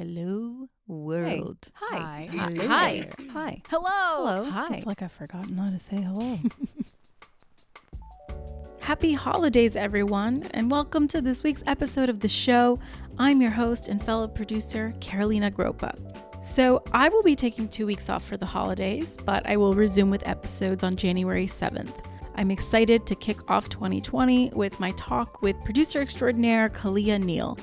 Hello, world. Hi. Hi. Hello Hi. Hi. Hello. Hello. Hi. It's like I've forgotten how to say hello. Happy holidays, everyone, and welcome to this week's episode of the show. I'm your host and fellow producer, Carolina Groppa. So, I will be taking two weeks off for the holidays, but I will resume with episodes on January 7th. I'm excited to kick off 2020 with my talk with producer extraordinaire Kalia Neal.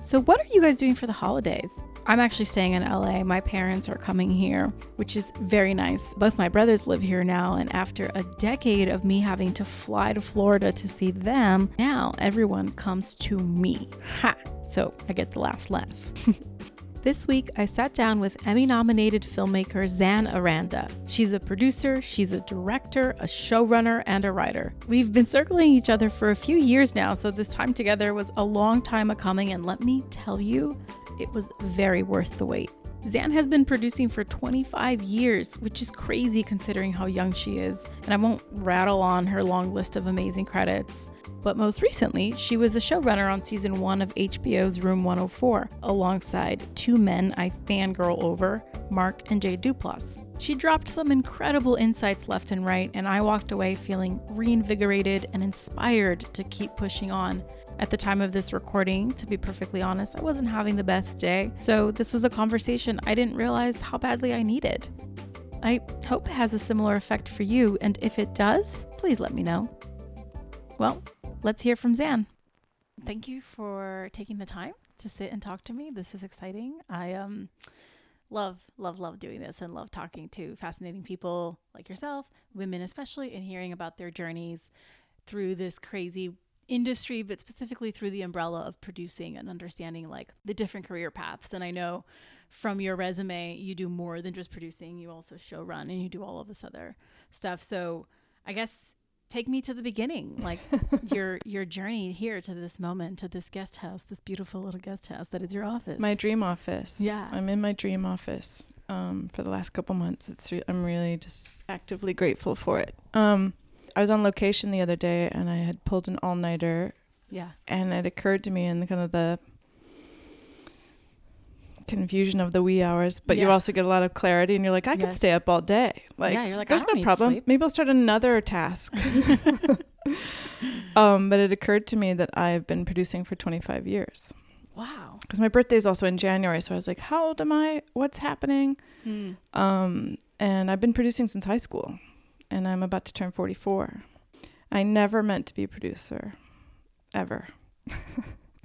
So, what are you guys doing for the holidays? I'm actually staying in LA. My parents are coming here, which is very nice. Both my brothers live here now, and after a decade of me having to fly to Florida to see them, now everyone comes to me. Ha! So I get the last laugh. This week, I sat down with Emmy nominated filmmaker Xan Aranda. She's a producer, she's a director, a showrunner, and a writer. We've been circling each other for a few years now, so this time together was a long time a coming, and let me tell you, it was very worth the wait. Xan has been producing for 25 years, which is crazy considering how young she is, and I won't rattle on her long list of amazing credits. But most recently, she was a showrunner on season one of HBO's Room 104, alongside two men I fangirl over, Mark and Jay Duplass. She dropped some incredible insights left and right, and I walked away feeling reinvigorated and inspired to keep pushing on. At the time of this recording, to be perfectly honest, I wasn't having the best day, so this was a conversation I didn't realize how badly I needed. I hope it has a similar effect for you, and if it does, please let me know. Well, let's hear from Xan. Thank you for taking the time to sit and talk to me. This is exciting. I um love love love doing this and love talking to fascinating people like yourself, women especially, and hearing about their journeys through this crazy industry, but specifically through the umbrella of producing and understanding like the different career paths. And I know from your resume, you do more than just producing. You also show run and you do all of this other stuff. So I guess take me to the beginning, like your your journey here to this moment, to this guest house, this beautiful little guest house that is your office. My dream office. Yeah. I'm in my dream office um, for the last couple months. It's re- I'm really just actively grateful for it. Um, I was on location the other day and I had pulled an all nighter, yeah. and it occurred to me in the kind of the confusion of the wee hours, but you also get a lot of clarity, and you're like, I could stay up all day. Like, Yeah, you're like, there's no problem. Maybe I'll start another task. um, but it occurred to me that I've been producing for 25 years Wow. because my birthday is also in January. So I was like, how old am I? What's happening? Hmm. Um, and I've been producing since high school, and I'm about to turn 44. I never meant to be a producer, ever.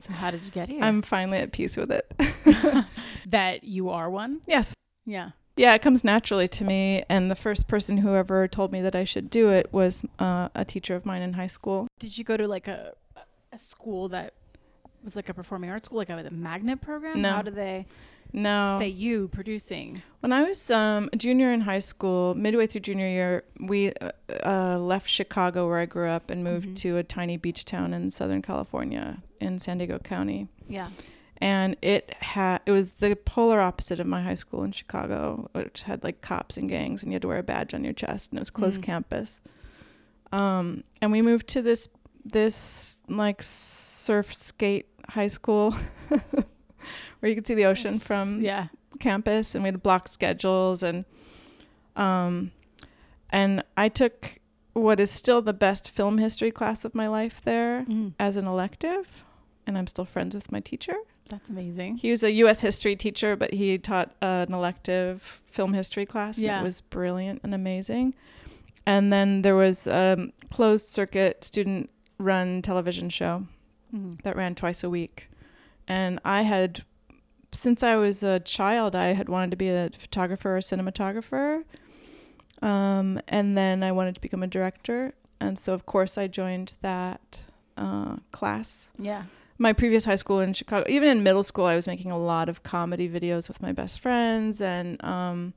So how did you get here? I'm finally at peace with it. that you are one. yes. Yeah. Yeah, it comes naturally to me. And the first person who ever told me that I should do it was uh, a teacher of mine in high school. Did you go to like a a school that was like a performing arts school, like a, magnet program? No. How do they No. say you producing? When I was um, a junior in high school, midway through junior year, we uh, uh, left Chicago, where I grew up, and moved Mhm. to a tiny beach town in Southern California in San Diego County. Yeah. And it had it was the polar opposite of my high school in Chicago, which had like cops and gangs, and you had to wear a badge on your chest, and it was closed Mm. campus. Um, and we moved to this this like surf skate high school, where you could see the ocean It's- from yeah. campus and we had block schedules and um and I took what is still the best film history class of my life there Mm. as an elective and I'm still friends with my teacher. That's amazing. He was a US history teacher but he taught uh, an elective film history class and Yeah. it was brilliant and amazing. And then there was um closed circuit student run television show Mhm. that ran twice a week. And I had, since I was a child, I had wanted to be a photographer or cinematographer. Um, and then I wanted to become a director. And so, of course, I joined that uh, class. Yeah. My previous high school in Chicago, even in middle school, I was making a lot of comedy videos with my best friends and um,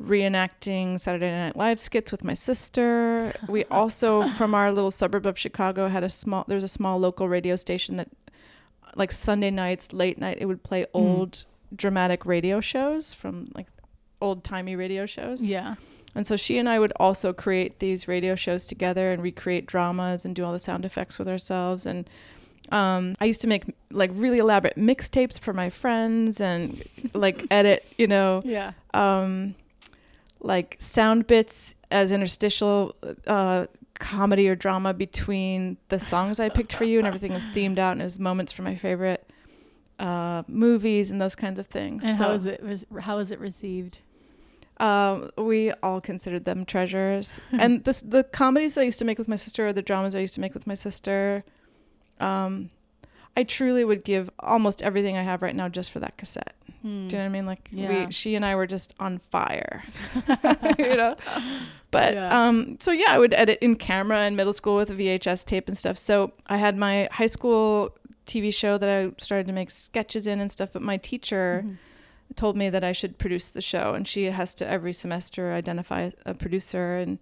reenacting Saturday Night Live skits with my sister. We also, from our little suburb of Chicago, had a small. There's a small local radio station that, like Sunday nights, late night, it would play old dramatic radio shows from like old timey radio shows. Yeah. And so she and I would also create these radio shows together and recreate dramas and do all the sound effects with ourselves. And Um, I used to make like really elaborate mixtapes for my friends and like edit, you know, Yeah. um, like sound bits as interstitial uh, comedy or drama between the songs I picked for you, and everything was themed out and it was moments from my favorite uh, movies and those kinds of things. And so how is it? Was, how is it received? um, we all considered them treasures. and the the comedies I used to make with my sister, or the dramas I used to make with my sister, um, I truly would give almost everything I have right now just for that cassette. Do you know what I mean? Like Yeah. we, she and I were just on fire, you know. But Yeah. um, so yeah, I would edit in camera in middle school with a VHS tape and stuff. So I had my high school TV show that I started to make sketches in and stuff. But my teacher Mhm. told me that I should produce the show, and she has to every semester identify a producer and.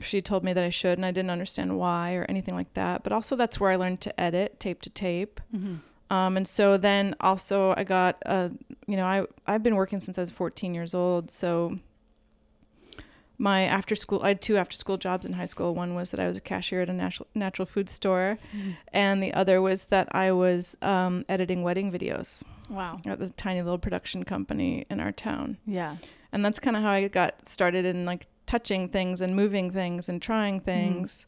She told me that I should, and I didn't understand why or anything like that. But also, that's where I learned to edit tape to tape. Mhm. Um, and so then also I got, uh, you know, I, I've been working since I was 14 years old. So my after school, I had two after school jobs in high school. One was that I was a cashier at a natural, natural food store. And the other was that I was um, editing wedding videos Wow. at a tiny little production company in our town. Yeah. And that's kind of how I got started in like touching things and moving things and trying things.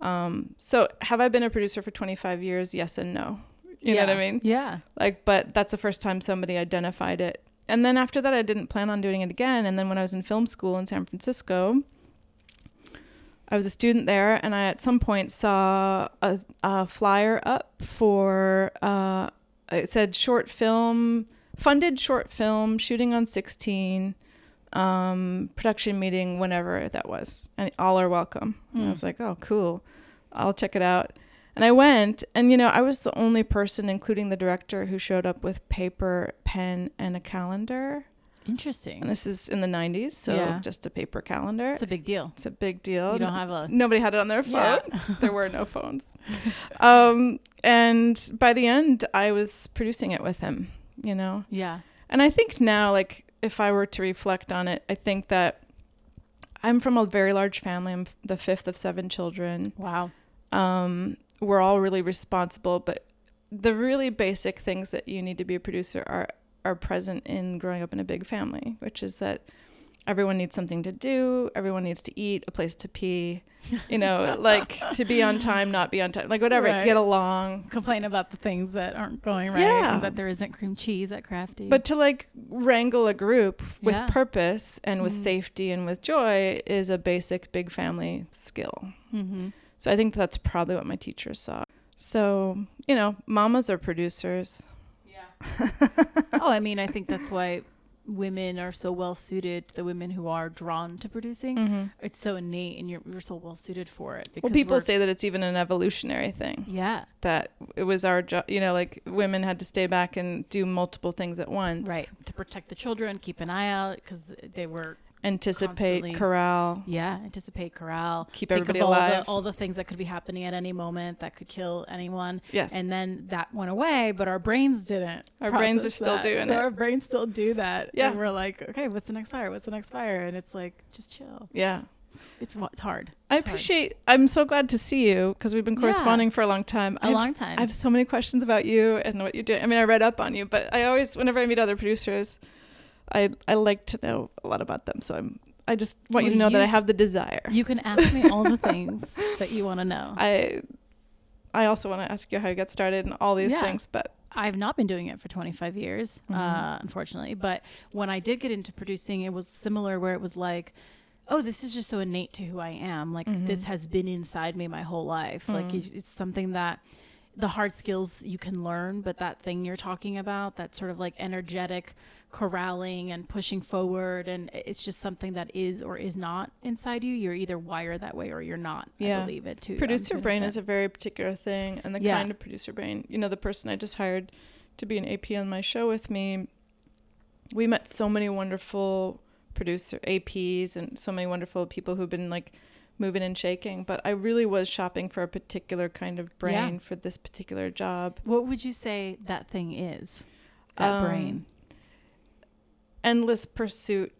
Um, so have I been a producer for 25 years? Yes and no. You know what I mean? Yeah. like but that's the first time somebody identified it. And then after that i didn't plan on doing it again. And then when i was in film school in san francisco i was a student there and i at some point saw a, a flyer up for uh, it said short film funded short film shooting on 16 um, production meeting whenever that was. And all are welcome. And i Mm. was like oh cool. I'll check it out and I went, and you know, I was the only person, including the director, who showed up with paper, pen, and a calendar. Interesting. And this is in the 90s, so Yeah. just a paper calendar. It's a big deal. It's a big deal. You don't have a. Nobody had it on their phone. Yeah. there were no phones. Um, and by the end, I was producing it with him, you know? Yeah. And I think now, like, if I were to reflect on it, I think that I'm from a very large family. I'm the fifth of seven children Wow. um, we're all really responsible, but the really basic things that you need to be a producer are are present in growing up in a big family, which is that everyone needs something to do, everyone needs to eat, a place to pee, you know, like to be on time, not be on time, like whatever, Right. get along. Complain about the things that aren't going right Yeah. and that there isn't cream cheese at Crafty. But to like wrangle a group with Yeah. purpose and with Mhm. safety and with joy is a basic big family skill. mm-hmm. So I think that's probably what my teachers saw. So, you know, mamas are producers. Yeah. oh, I mean, I think that's why women are so well suited. The women who are drawn to producing, Mm-hmm. it's so innate, and you're you're so well suited for it. Well, people say that it's even an evolutionary thing. yeah, That it was our job, you know, like women had to stay back and do multiple things at once. right, to protect the children, keep an eye out because they were Anticipate, Constantly. corral, yeah, anticipate corral, keep everybody of all alive. the all the things that could be happening at any moment that could kill anyone. yes. And then that went away, but our brains didn't. Our brains are still that. doing so it. Our brains still do that. Yeah. And we're like, okay, what's the next fire? What's the next fire? And it's like, just chill. yeah. It's it's hard. I It's hard. appreciate, I'm so glad to see you because we've been Yeah. corresponding for a long time. A I long time. I have so many questions about you and what you're doing. I mean, I read up on you, but I always, whenever I meet other producers, I, I like to know a lot about them. So I'm, I just want you to know that I have the desire. You can ask me all the things that you want to know. I I also want to ask you how you got started and all these Yeah. things, but I've not been doing it for 25 years, Mhm. uh, unfortunately. But when I did get into producing, it was similar where it was like, oh, this is just so innate to who I am. Like, this Mhm. has been inside me my whole life. Like, Mm. it's, it's something that the hard skills you can learn, but that thing you're talking about, that sort of like energetic corralling and pushing forward, and it's just something that is or is not inside you. You're either wired that way or you're not. Yeah. I believe it too. producer brain is a very particular thing and the Yeah. kind of producer brain, you know, the person I just hired to be an AP on my show with me, we met so many wonderful producer APs and so many wonderful people who've been like moving and shaking, but I really was shopping for a particular kind of brain Yeah. for this particular job. What would you say that thing is? That Um, brain. endless pursuit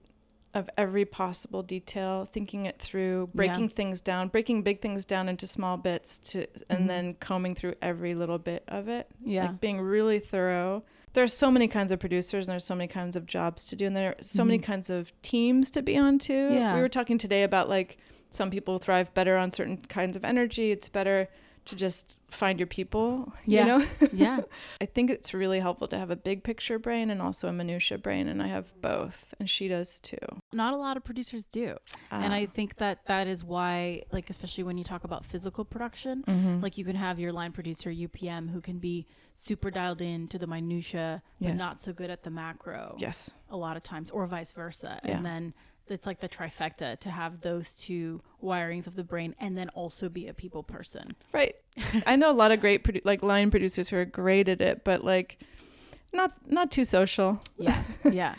of every possible detail, thinking it through, breaking Yeah. things down, breaking big things down into small bits to and Mhm. then combing through every little bit of it. Yeah. Like being really thorough. There's so many kinds of producers and there's so many kinds of jobs to do and there are so many Mhm. kinds of teams to be on too. Yeah. We were talking today about like some people thrive better on certain kinds of energy. It's better to just find your people, Yeah. you know? yeah. I think it's really helpful to have a big picture brain and also a minutia brain, and I have both, and she does too. Not a lot of producers do. and I Ah. think that that is why, like, especially when you talk about physical production, Mhm. like you can have your line producer UPM who can be super dialed in to the minutia, but Yes. not so good at the macro. yes, a lot of times, or vice versa. Yeah. And then it's like the trifecta to have those two wirings of the brain and then also be a people person. right. I know a lot of great produ- like line producers who are great at it, but like not not too social. Yeah. yeah. And,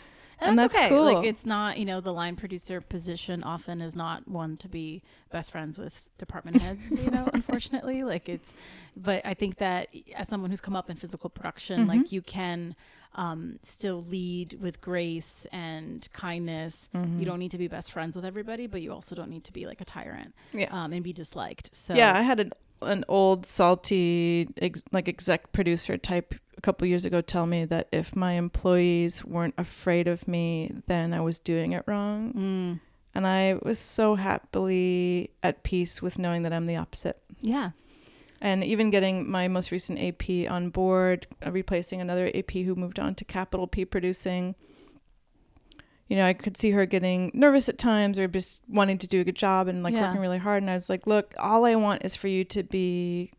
And that's, that's okay. cool. Like it's not, you know, the line producer position often is not one to be best friends with department heads, you know, unfortunately. Like it's but I think that as someone who's come up in physical production, mm-hmm. like you can um, still lead with grace and kindness. You don't need to be best friends with everybody, but you also don't need to be like a tyrant Yeah. um, and be disliked. So yeah, I had an an old salty ex- like exec producer type a couple years ago tell me that if my employees weren't afraid of me, then I was doing it wrong. Mm, And I was so happily at peace with knowing that I'm the opposite. yeah. And even getting my most recent AP on board, uh, replacing another AP who moved on to Capital P producing. You know, I could see her getting nervous at times or just wanting to do a good job and like Yeah. working really hard. And I was like, look, all I want is for you to be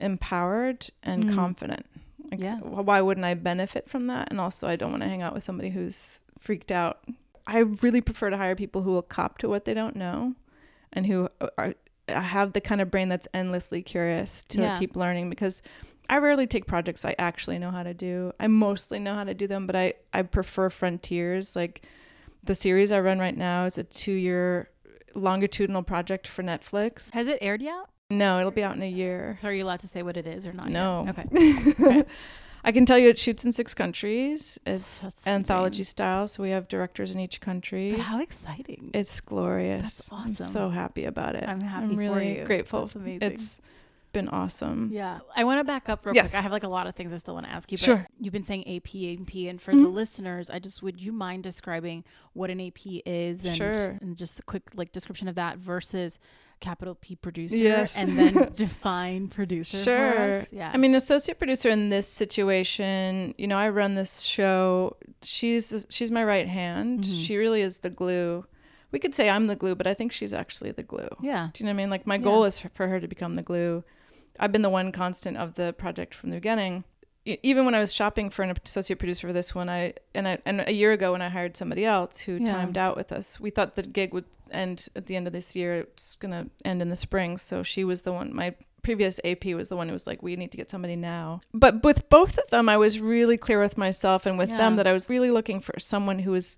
empowered and Mm. confident. Like, Yeah. Why wouldn't I benefit from that? And also, I don't want to hang out with somebody who's freaked out. I really prefer to hire people who will cop to what they don't know and who are have the kind of brain that's endlessly curious to Yeah. keep learning because I rarely take projects I actually know how to do. I mostly know how to do them, but I, I prefer frontiers. Like the series I run right now is a two year longitudinal project for Netflix. Has it aired yet? No, it'll be out in a year. So are you allowed to say what it is or not? yet? No. Okay. I can tell you it shoots in six countries. It's That's anthology insane. style, so we have directors in each country. But how exciting! It's glorious. That's awesome. I'm so happy about it. I'm happy I'm for really you. grateful. That's amazing. It's been awesome. Yeah. I want to back up real Yes. quick. I have like a lot of things I still want to ask you. But Sure. You've been saying AP, AP. And for Mhm. the listeners, I just, would you mind describing what an AP is and, Sure. and just a quick like description of that versus capital P producer Yes. and then define producer Sure. Yeah. I mean, associate producer in this situation, you know, I run this show. She's she's my right hand. Mhm. She really is the glue. We could say I'm the glue, but I think she's actually the glue. yeah. Do you know what I mean? Like my goal Yeah. is for her to become the glue. I've been the one constant of the project from the beginning. Even when I was shopping for an associate producer for this one, I and I and a year ago when I hired somebody else who Yeah. timed out with us, we thought the gig would end at the end of this year. It's gonna end in the spring, so she was the one. My previous AP was the one who was like, "We need to get somebody now." But with both of them, I was really clear with myself and with them that I was really looking for someone who was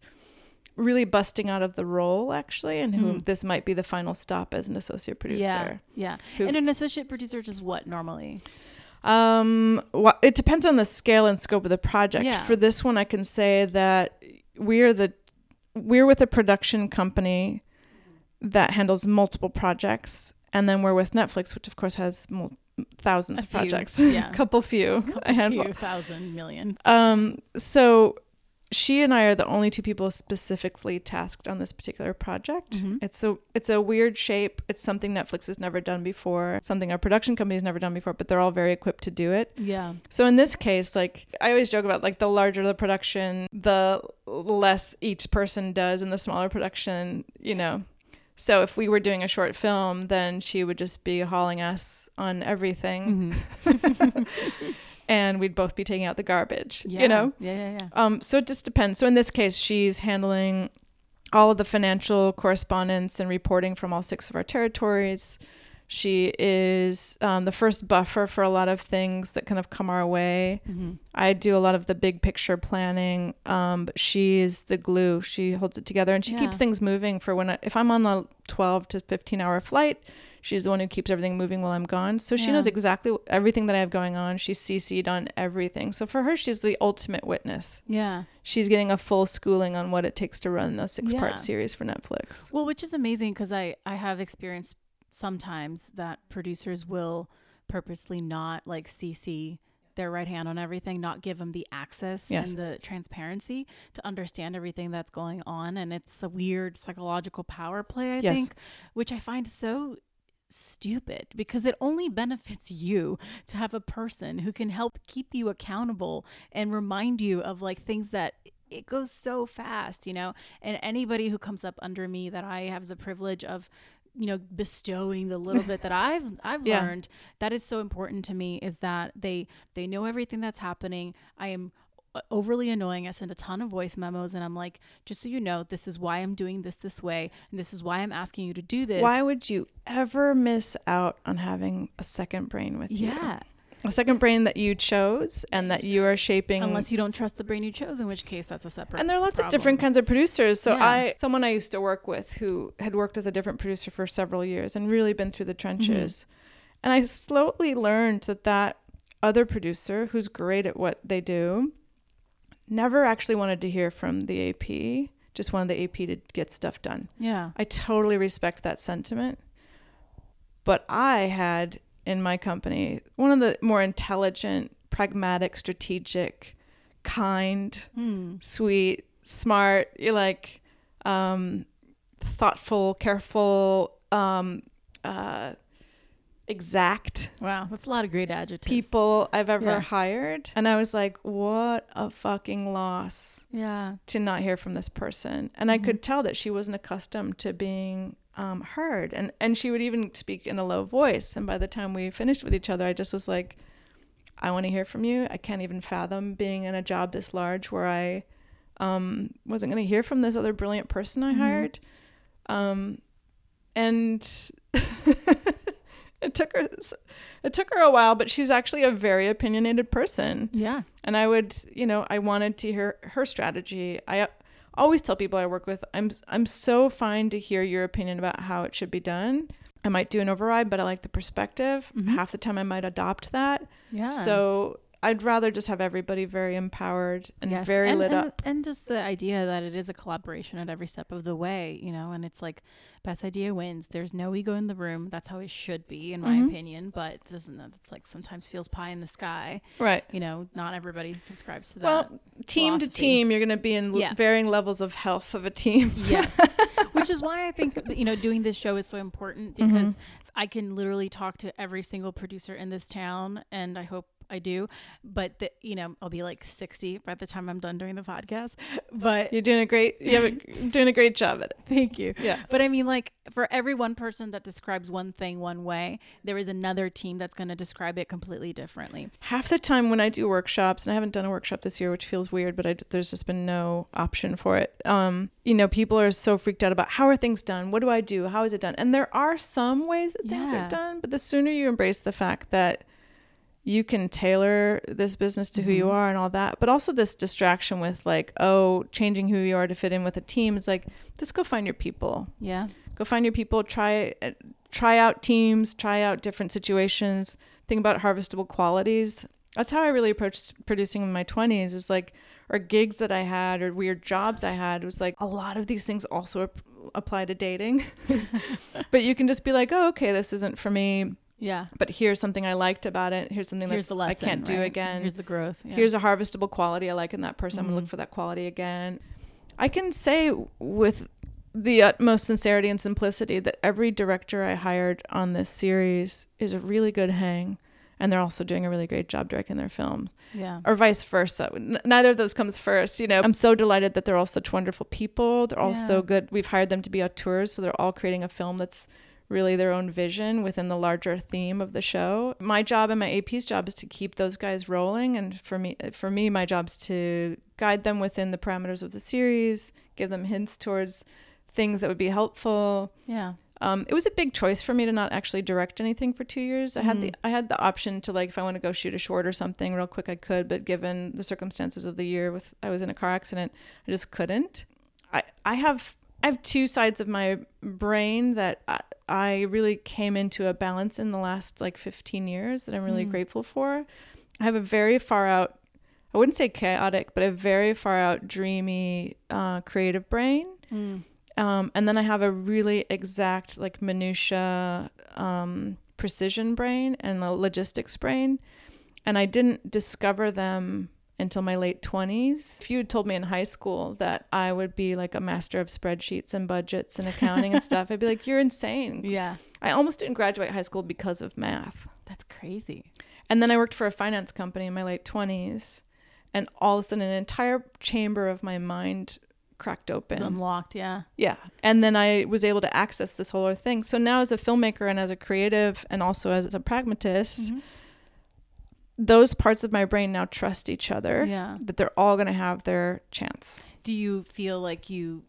really busting out of the role actually, and who Mm. this might be the final stop as an associate producer. Yeah. Yeah. Who- and an associate producer does what normally? Um, well, it depends on the scale and scope of the project. Yeah. For this one, I can say that we're the we're with a production company that handles multiple projects, and then we're with Netflix, which of course has mul- thousands A of few, projects. yeah. a couple few, Couple a handful. few thousand million. Um, so she and I are the only two people specifically tasked on this particular project. Mhm. It's a it's a weird shape. It's something Netflix has never done before, something our production company's never done before, but they're all very equipped to do it. Yeah. So in this case, like I always joke about like the larger the production, the less each person does and the smaller production, you know. So if we were doing a short film, then she would just be hauling us on everything Mhm. and we'd both be taking out the garbage, Yeah. you know? Yeah. Yeah. Yeah. Um, so it just depends. So in this case, she's handling all of the financial correspondence and reporting from all six of our territories. She is um, the first buffer for a lot of things that kind of come our way. hmm I do a lot of the big picture planning, um, but she is the glue. She holds it together and she keeps things moving for when I, if I'm on a 12 to 15 hour flight, She's the one who keeps everything moving while I'm gone. So she Yeah. knows exactly everything that I have going on. She's CC'd on everything. So for her, she's the ultimate witness. Yeah. She's getting a full schooling on what it takes to run a six part Yeah. series for Netflix. Well, which is amazing because I I have experienced sometimes that producers will purposely not like CC their right hand on everything, not give them the access Yes. and the transparency to understand everything that's going on, and it's a weird psychological power play. I Yes. think, which I find so stupid because it only benefits you to have a person who can help keep you accountable and remind you of like things that it goes so fast, you know. And anybody who comes up under me that I have the privilege of you know bestowing the little bit that I've I've Yeah. learned that is so important to me is that they they know everything that's happening. I am overly annoying. I send a ton of voice memos and I'm like, just so you know, this is why I'm doing this this way and this is why I'm asking you to do this. Why would you ever miss out on having a second brain with you? Yeah. A second brain that you chose and that you are shaping. Unless you don't trust the brain you chose, in which case that's a separate. and there are lots of different kinds of producers. So Yeah. I, someone I used to work with who had worked with a different producer for several years and really been through the trenches. Mm-hmm. And I slowly learned that that other producer who's great at what they do never actually wanted to hear from the AP, just wanted the AP to get stuff done. Yeah. I totally respect that sentiment. But I had in my company one of the more intelligent, pragmatic, strategic, kind, Hmm. sweet, smart, you like um thoughtful, careful, um uh exact Wow, that's a lot of great adjectives. people I've ever Yeah. hired. And I was like, what a fucking loss Yeah. to not hear from this person. And I Mhm. could tell that she wasn't accustomed to being um, heard. And, and she would even speak in a low voice. And by the time we finished with each other, I just was like, I want to hear from you. I can't even fathom being in a job this large where I um, wasn't going to hear from this other brilliant person I Mhm. hired. Um, and it took her it took her a while, but she's actually a very opinionated person Yeah. and I would, you know, I wanted to hear her strategy. I uh, always tell people I work with, I'm I'm so fine to hear your opinion about how it should be done. I might do an override, but I like the perspective. Mhm. Half the time I might adopt that. Yeah. So I'd rather just have everybody very empowered and Yes, very and, lit and, up. and just the idea that it is a collaboration at every step of the way, you know, and it's like best idea wins. There's no ego in the room. That's how it should be, in my Mhm. opinion. But it doesn't it's like sometimes feels pie in the sky. Right. You know, not everybody subscribes to that. Well, team to team, you're going to be in Yeah. varying levels of health of a team. Yes. Which is why I think you know doing this show is so important Mm-hmm. because I can literally talk to every single producer in this town and I hope I do, but the, you know, I'll be like 60 by the time I'm done doing the podcast. But You're doing a great you have a, doing a great job at it. thank you. Yeah. But I mean, like, for every one person that describes one thing one way, there is another team that's going to describe it completely differently. half the time when I do workshops, and I haven't done a workshop this year, which feels weird, but I, there's just been no option for it. Um, you know, people are so freaked out about how are things done? What do I do? How is it done? And there are some ways that things Yeah. are done, but the sooner you embrace the fact that you can tailor this business to who you Mhm. are and all that, but also this distraction with like, oh, changing who you are to fit in with a team is like, just go find your people Yeah. go find your people try uh, try out teams try out different situations think about harvestable qualities that's how i really approached producing in my 20s is like or gigs that i had or weird jobs i had it was like a lot of these things also ap- apply to dating but you can just be like oh okay this isn't for me Yeah. but here's something i liked about it here's something Here's that's lesson. i can't do right? again Here's the growth. Yeah. here's a harvestable quality I like in that person. I'm gonna Mhm. look for that quality again. I can say with the utmost sincerity and simplicity that every director I hired on this series is a really good hang, and they're also doing a really great job directing their films, yeah. or vice versa. N- neither of those comes first. You know, I'm so delighted that they're all such wonderful people. They're all Yeah. so good. We've hired them to be auteurs, so they're all creating a film that's really their own vision within the larger theme of the show. My job and my AP's job is to keep those guys rolling and for me for me my job's to guide them within the parameters of the series, give them hints towards things that would be helpful. Yeah. Um, it was a big choice for me to not actually direct anything for two years. I had the Mhm. I had the option to like if I want to go shoot a short or something real quick I could, but given the circumstances of the year with I was in a car accident, I just couldn't. I I have I have two sides of my brain that I, I really came into a balance in the last like 15 years that I'm really Mm. grateful for. I have a very far out, I wouldn't say chaotic, but a very far out, dreamy, uh, creative brain. Mm. Um, and then I have a really exact, like minutia, um, precision brain and a logistics brain. And I didn't discover them until my late 20s. If you had told me in high school that I would be like a master of spreadsheets and budgets and accounting and stuff, I'd be like, you're insane. Yeah. I almost didn't graduate high school because of math. That's crazy. And then I worked for a finance company in my late 20s. And all of a sudden, an entire chamber of my mind cracked open. It's unlocked. Yeah. Yeah. And then I was able to access this whole other thing. So now, as a filmmaker and as a creative, and also as a pragmatist, Mhm. Those parts of my brain now trust each other Yeah. that they're all going to have their chance. Do you feel like you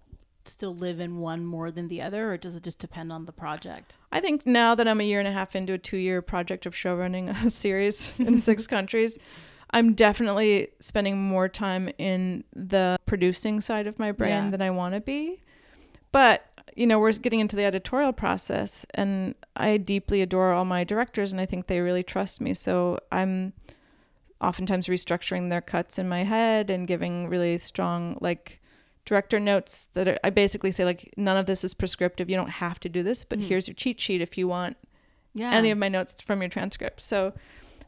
still live in one more than the other, or does it just depend on the project? I think now that I'm a year and a half into a two year project of show running a series in six countries, I'm definitely spending more time in the producing side of my brain Yeah. than I want to be. But, you know, we're getting into the editorial process, and I deeply adore all my directors, and I think they really trust me. So I'm oftentimes restructuring their cuts in my head and giving really strong, like, director notes that are, I basically say, like, none of this is prescriptive. You don't have to do this, but Mhm. here's your cheat sheet if you want Yeah. any of my notes from your transcript. So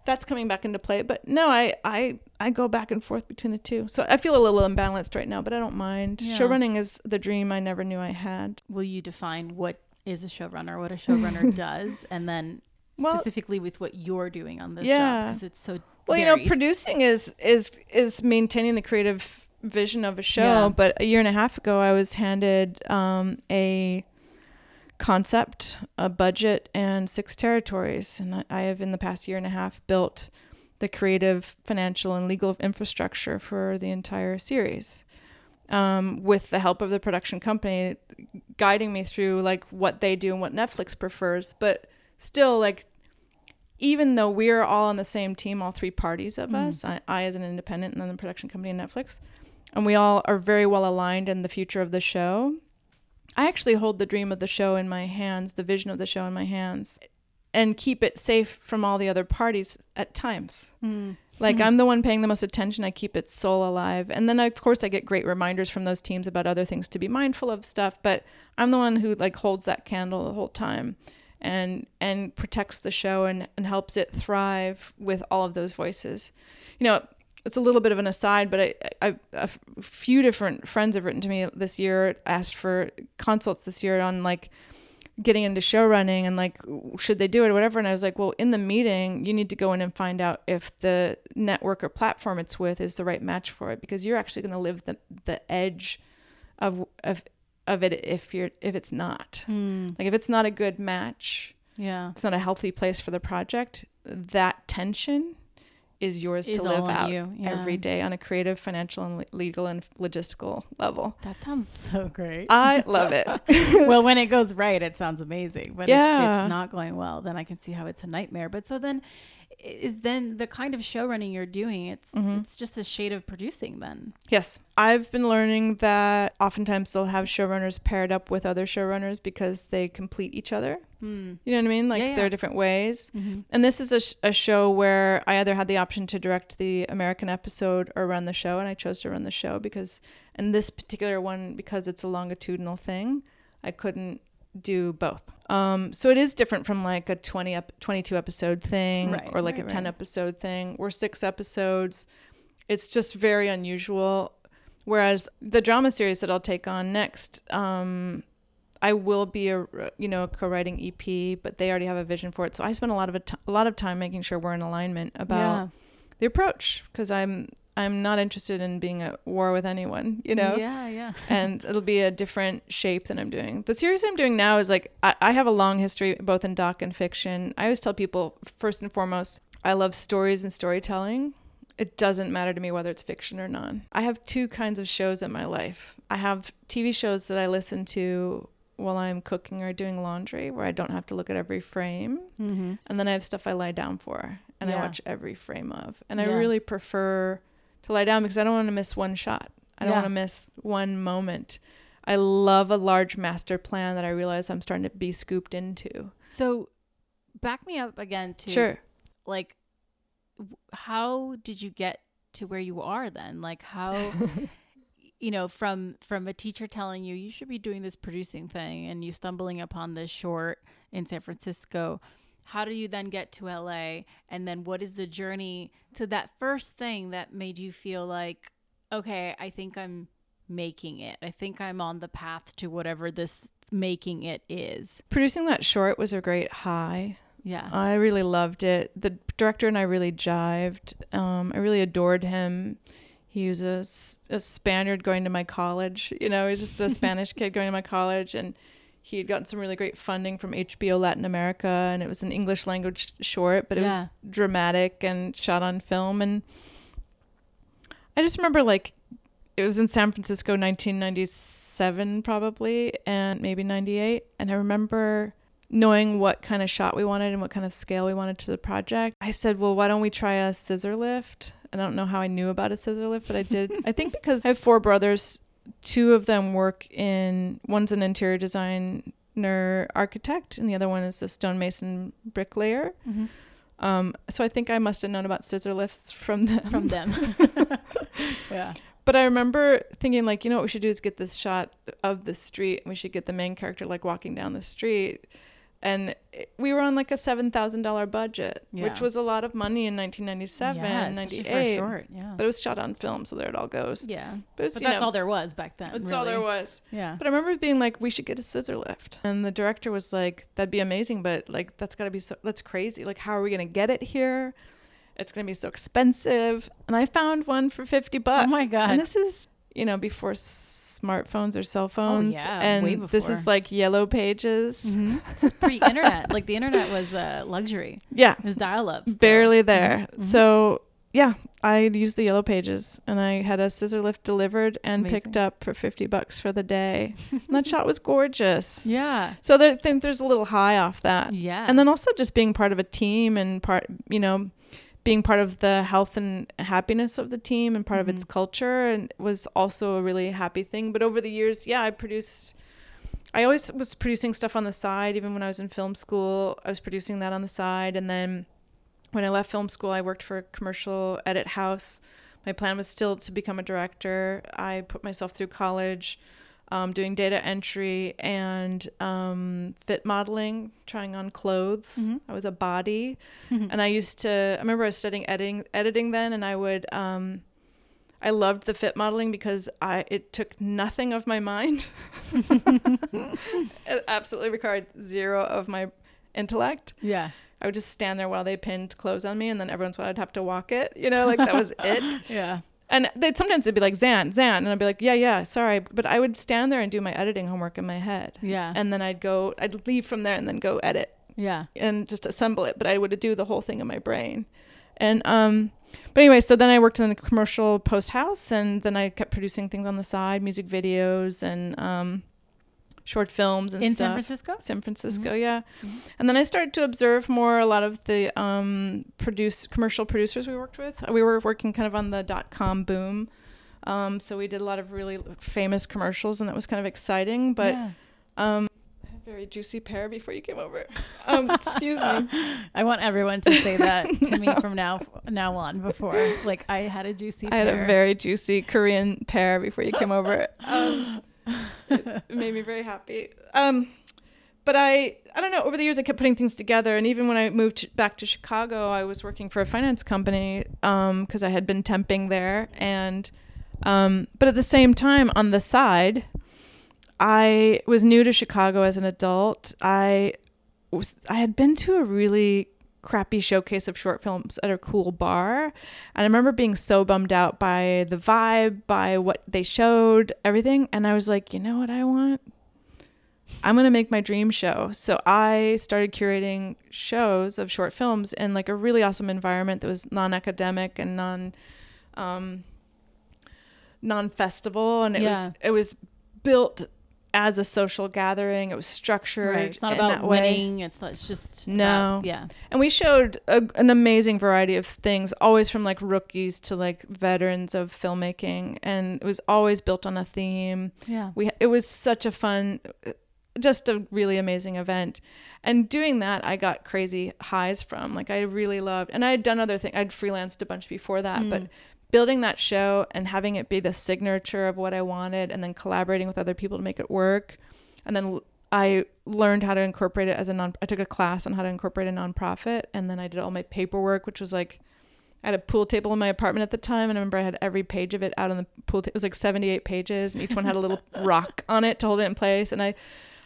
that's coming back into play. But no, I I I go back and forth between the two. So I feel a little imbalanced right now, but I don't mind. Yeah. Show running is the dream I never knew I had. Will you define what is a showrunner, what a showrunner does, and then Well- specifically with what you're doing on this job because it's so Well, you know, producing is is is maintaining the creative vision of a show. Yeah. But a year and a half ago, I was handed um, a concept, a budget, and six territories, and I, have in the past year and a half built the creative, financial, and legal infrastructure for the entire series. Um, with the help of the production company guiding me through like what they do and what Netflix prefers, but still like even though we're all on the same team, all three parties of Mm. us, I, I as an independent and then the production company and Netflix, and we all are very well aligned in the future of the show. I actually hold the dream of the show in my hands, the vision of the show in my hands, and keep it safe from all the other parties at times. Mm. Like Mhm. I'm the one paying the most attention. I keep its soul alive, and then of course I get great reminders from those teams about other things to be mindful of stuff. But I'm the one who like holds that candle the whole time, and and protects the show and and helps it thrive with all of those voices. You know, it's a little bit of an aside, but I, I a few different friends have written to me this year, asked for consults this year on like getting into show running and like should they do it or whatever and i was like well in the meeting you need to go in and find out if the network or platform it's with is the right match for it because you're actually going to live the the edge of of of it if you're if it's not Mm. like if it's not a good match Yeah. it's not a healthy place for the project that tension is yours Is to live out. Yeah. every day on a creative financial and legal and logistical level That sounds so great. i love it well, when it goes right, it sounds amazing. But if it's not going well, then I can see how it's a nightmare. But so then, is then the kind of show running you're doing? It's Mhm. it's just a shade of producing then. Yes. I've been learning that oftentimes they'll have showrunners paired up with other showrunners because they complete each other. Mm. You know what I mean? Like Yeah, yeah. there are different ways. Mm-hmm. And this is a, sh- a show where I either had the option to direct the American episode or run the show, and I chose to run the show because, in this particular one, because it's a longitudinal thing, I couldn't do both. Um, so it is different from like a 20 ep- 22 episode thing Right, or like right, a 10 right. episode thing. We're six episodes. It's just very unusual. Whereas the drama series that I'll take on next, um, I will be a you know co-writing EP, but they already have a vision for it. So I spend a lot of a, t- a lot of time making sure we're in alignment about yeah. the approach because I'm I'm not interested in being at war with anyone, you know. Yeah, yeah. and it'll be a different shape than I'm doing. The series I'm doing now is like I, I have a long history both in doc and fiction. I always tell people first and foremost, I love stories and storytelling. It doesn't matter to me whether it's fiction or not. I have two kinds of shows in my life. I have TV shows that I listen to while I'm cooking or doing laundry where I don't have to look at every frame. Mm-hmm. And then I have stuff I lie down for and I watch every frame of. And I really prefer to lie down because I don't want to miss one shot. I don't Yeah. want to miss one moment. I love a large master plan that I realize I'm starting to be scooped into. So, back me up again to Sure. like how did you get to where you are then? Like how you know from from a teacher telling you you should be doing this producing thing and you stumbling upon this short in San Francisco. How do you then get to LA and then what is the journey to that first thing that made you feel like okay, I think I'm making it. I think I'm on the path to whatever this making it is. Producing that short was a great high. Yeah. I really loved it. The director and I really jived. Um, I really adored him. He was a Spaniard going to my college. You know, he was just a Spanish kid going to my college, and he had gotten some really great funding from HBO Latin America, and it was an English language short, but it Yeah. was dramatic and shot on film. And I just remember like it was in San Francisco, 1997 probably, and maybe 98, and I remember knowing what kind of shot we wanted and what kind of scale we wanted to the project, I said, well, why don't we try a scissor lift? I don't know how I knew about a scissor lift, but I did. I think because I have four brothers, two of them work in, one's an interior designer architect, and the other one is a stonemason bricklayer. Mhm. Um, so I think I must have known about scissor lifts from them. From them. yeah. But I remember thinking, like, you know what we should do is get this shot of the street, and we should get the main character like walking down the street. And it- we were on like a seven thousand dollar budget, Yeah. which was a lot of money in 1997, yeah, 98. for short. Yeah. But it was shot on film, so there it all goes. yeah. But, was, But that's know, all there was back then. That's all there was. Yeah. But I remember being like, we should get a scissor lift, and the director was like, that'd be amazing, but like that's got to be so that's crazy. Like, how are we gonna get it here? It's gonna be so expensive. And I found one for fifty bucks. oh my god. And this is, you know, before smartphones or cell phones. Oh, yeah, and this is like yellow pages. Mhm. This is pre-internet. like the internet was a luxury. Yeah, It was dial-up. barely there. Mhm. So yeah, I used the yellow pages and I had a scissor lift delivered and Amazing. picked up for 50 bucks for the day. and that shot was gorgeous. Yeah. So there, there's a little high off that. Yeah. And then also just being part of a team and part, you know, being part of the health and happiness of the team and part of its Mhm. culture and was also a really happy thing. But over the years, yeah, I produced I always was producing stuff on the side even when I was in film school. I was producing that on the side and then when I left film school, I worked for a commercial edit house. My plan was still to become a director. I put myself through college um, doing data entry and um, fit modeling, trying on clothes. Mhm. I was a body, and I used to. I remember I was studying editing, editing then, and I would. Um, I loved the fit modeling because I it took nothing of my mind. it absolutely required zero of my intellect. yeah. I would just stand there while they pinned clothes on me, and then every once in a while I'd have to walk it. You know, like that was it. Yeah. And they'd sometimes they'd be like Xan, Xan, and I'd be like, yeah, yeah, sorry, but I would stand there and do my editing homework in my head, Yeah. and then I'd go, I'd leave from there and then go edit. Yeah. and just assemble it, but I would do the whole thing in my brain, and um, but anyway, so then I worked in the commercial post house, and then I kept producing things on the side, music videos and um, short films and stuff. In stuff. San Francisco? San Francisco, yeah. And then I started to observe more a lot of the um, produce commercial producers we worked with. We were working kind of on the dot com boom, um, so we did a lot of really famous commercials, and that was kind of exciting. But yeah. um, I had a very juicy pear before you came over. Um, excuse me. I want everyone to say that to me from now now on. Before, like, I had a juicy. I had a very juicy Korean pear before you came over. Um, it made me very happy. Um, but I, I don't know. Over the years, I kept putting things together, and even when I moved back to Chicago, I was working for a finance company because I had been temping there, and um, but at the same time, on the side, I was new to Chicago as an adult. I was I had been to a really crappy showcase of short films at a cool bar. And I remember being so bummed out by the vibe, by what they showed, everything. And I was like, you know what I want? I'm going to make my dream show. So I started curating shows of short films in like a really awesome environment that was non academic and non. Um, non-festival and it Yeah. was it was built as a social gathering. It was structured. Right. It's not about that way. winning. It's it's just No. about- yeah. And we showed a, an amazing variety of things, always from like rookies to like veterans of filmmaking, and it was always built on a theme. Yeah. We it was such a fun, just a really amazing event, and doing that I got crazy highs from. Like I really loved, and I had done other things. I'd freelanced a bunch before that, but mm. Building that show and having it be the signature of what I wanted, and then collaborating with other people to make it work, and then I learned how to incorporate it as a non. I took a class on how to incorporate a nonprofit, and then I did all my paperwork, which was like. I had a pool table in my apartment at the time, and I remember I had every page of it out on the pool. Ta- it was like seventy-eight pages, and each one had a little rock on it to hold it in place. And I,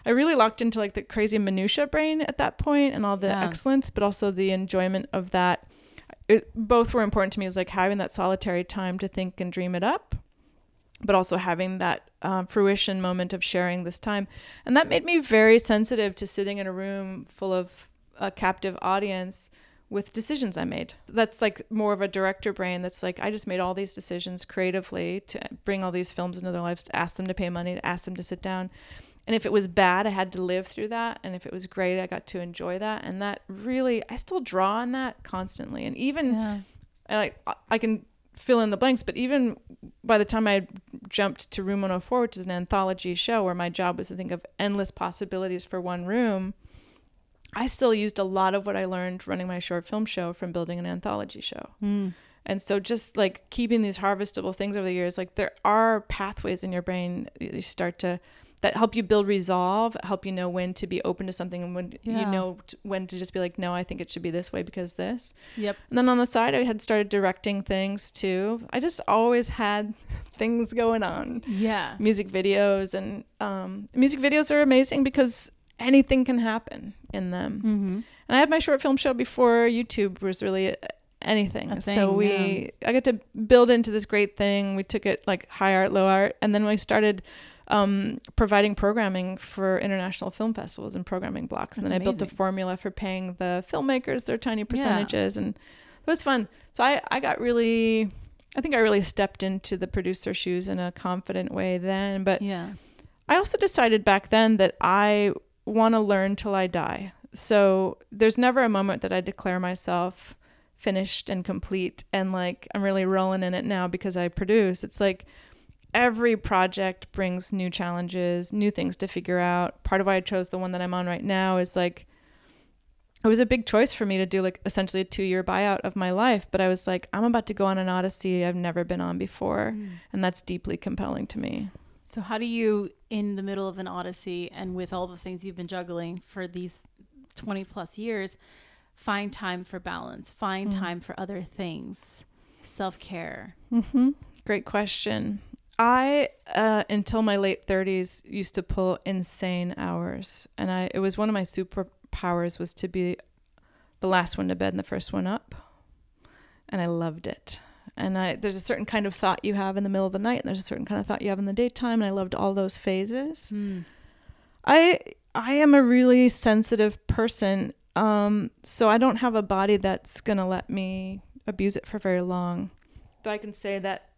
I really locked into like the crazy minutia brain at that point, and all the Yeah. excellence, but also the enjoyment of that. It both were important to me. Is like having that solitary time to think and dream it up, but also having that um, fruition moment of sharing this time, and that made me very sensitive to sitting in a room full of a captive audience with decisions I made. That's like more of a director brain that's like I just made all these decisions creatively to bring all these films into their lives, to ask them to pay money, to ask them to sit down. And if it was bad, I had to live through that. And if it was great, I got to enjoy that. And that really, I still draw on that constantly. And even Yeah. I like I- I can fill in the blanks, but even by the time I jumped to Room 104, which is an anthology show where my job was to think of endless possibilities for one room, I still used a lot of what I learned running my short film show from building an anthology show. Mm. And so just like keeping these harvestable things over the years, like there are pathways in your brain that you start to that help you build resolve, help you know when to be open to something and when you know t- when to just be like, no, I think it should be this way because this. Yep. And then on the side, I had started directing things too. I just always had things going on, Yeah. music videos, and um, music videos are amazing because anything can happen in them. Mm-hmm. And I had my short film show before YouTube was really anything. A so thing, we, I got to build into this great thing. We took it like high art, low art, and then we started um, providing programming for international film festivals and programming blocks. and That's then I built a formula for paying the filmmakers their tiny percentages, and it was fun. So I, I got really, I think I really stepped into the producer shoes in a confident way then. But Yeah. I also decided back then that I want to learn till I die. So there's never a moment that I declare myself finished and complete and like I'm really rolling in it now because I produce. It's like every project brings new challenges, new things to figure out. Part of why I chose the one that I'm on right now is like it was a big choice for me to do like essentially a 2-year buyout of my life, but I was like I'm about to go on an odyssey I've never been on before, and that's deeply compelling to me. So how do you, in the middle of an odyssey and with all the things you've been juggling for these 20 plus years, find time for balance, find Mm. time for other things, self care? Mm-hmm. Great question. I, uh, until my late 30s, used to pull insane hours, and I it was one of my superpowers was to be the last one to bed and the first one up, and I loved it. And I there's a certain kind of thought you have in the middle of the night, and there's a certain kind of thought you have in the daytime, and I loved all those phases. I I am a really sensitive person. Um, so I don't have a body that's gonna let me abuse it for very long. I can say that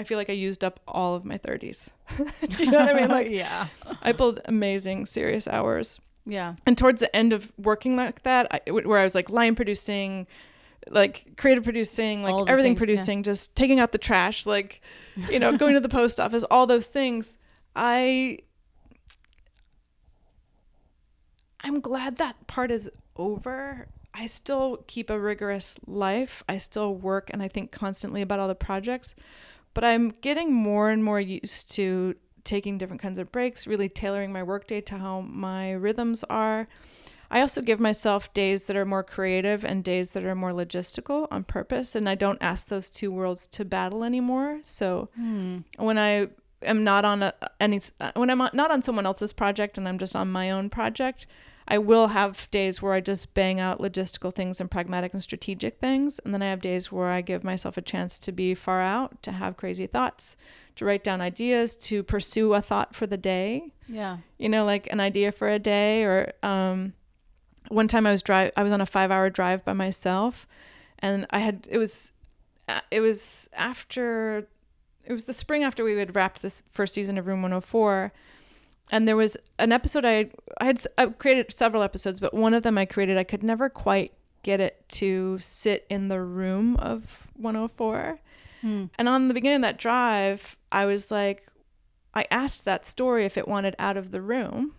I feel like I used up all of my 30s. Do you know what I mean? Like yeah. I pulled amazing, serious hours. Yeah. And towards the end of working like that, I, where I was like line producing, like creative producing, like everything things, yeah. producing, just taking out the trash, like, you know, going to the post office, all those things. I I'm glad that part is over. I still keep a rigorous life. I still work and I think constantly about all the projects, but I'm getting more and more used to taking different kinds of breaks, really tailoring my workday to how my rhythms are. I also give myself days that are more creative and days that are more logistical on purpose, and I don't ask those two worlds to battle anymore. So hmm. when I am not on a, any uh, when I'm not on someone else's project and I'm just on my own project, I will have days where I just bang out logistical things and pragmatic and strategic things, and then I have days where I give myself a chance to be far out, to have crazy thoughts, to write down ideas, to pursue a thought for the day Yeah. you know, like an idea for a day or um one time I was drive I was on a 5-hour drive by myself and I had it was uh, it was after it was the spring after we had wrapped this first season of Room 104 and there was an episode I I had I created several episodes, but one of them I created I could never quite get it to sit in the room of 104. Hmm. And on the beginning of that drive, I was like, I asked that story if it wanted out of the room.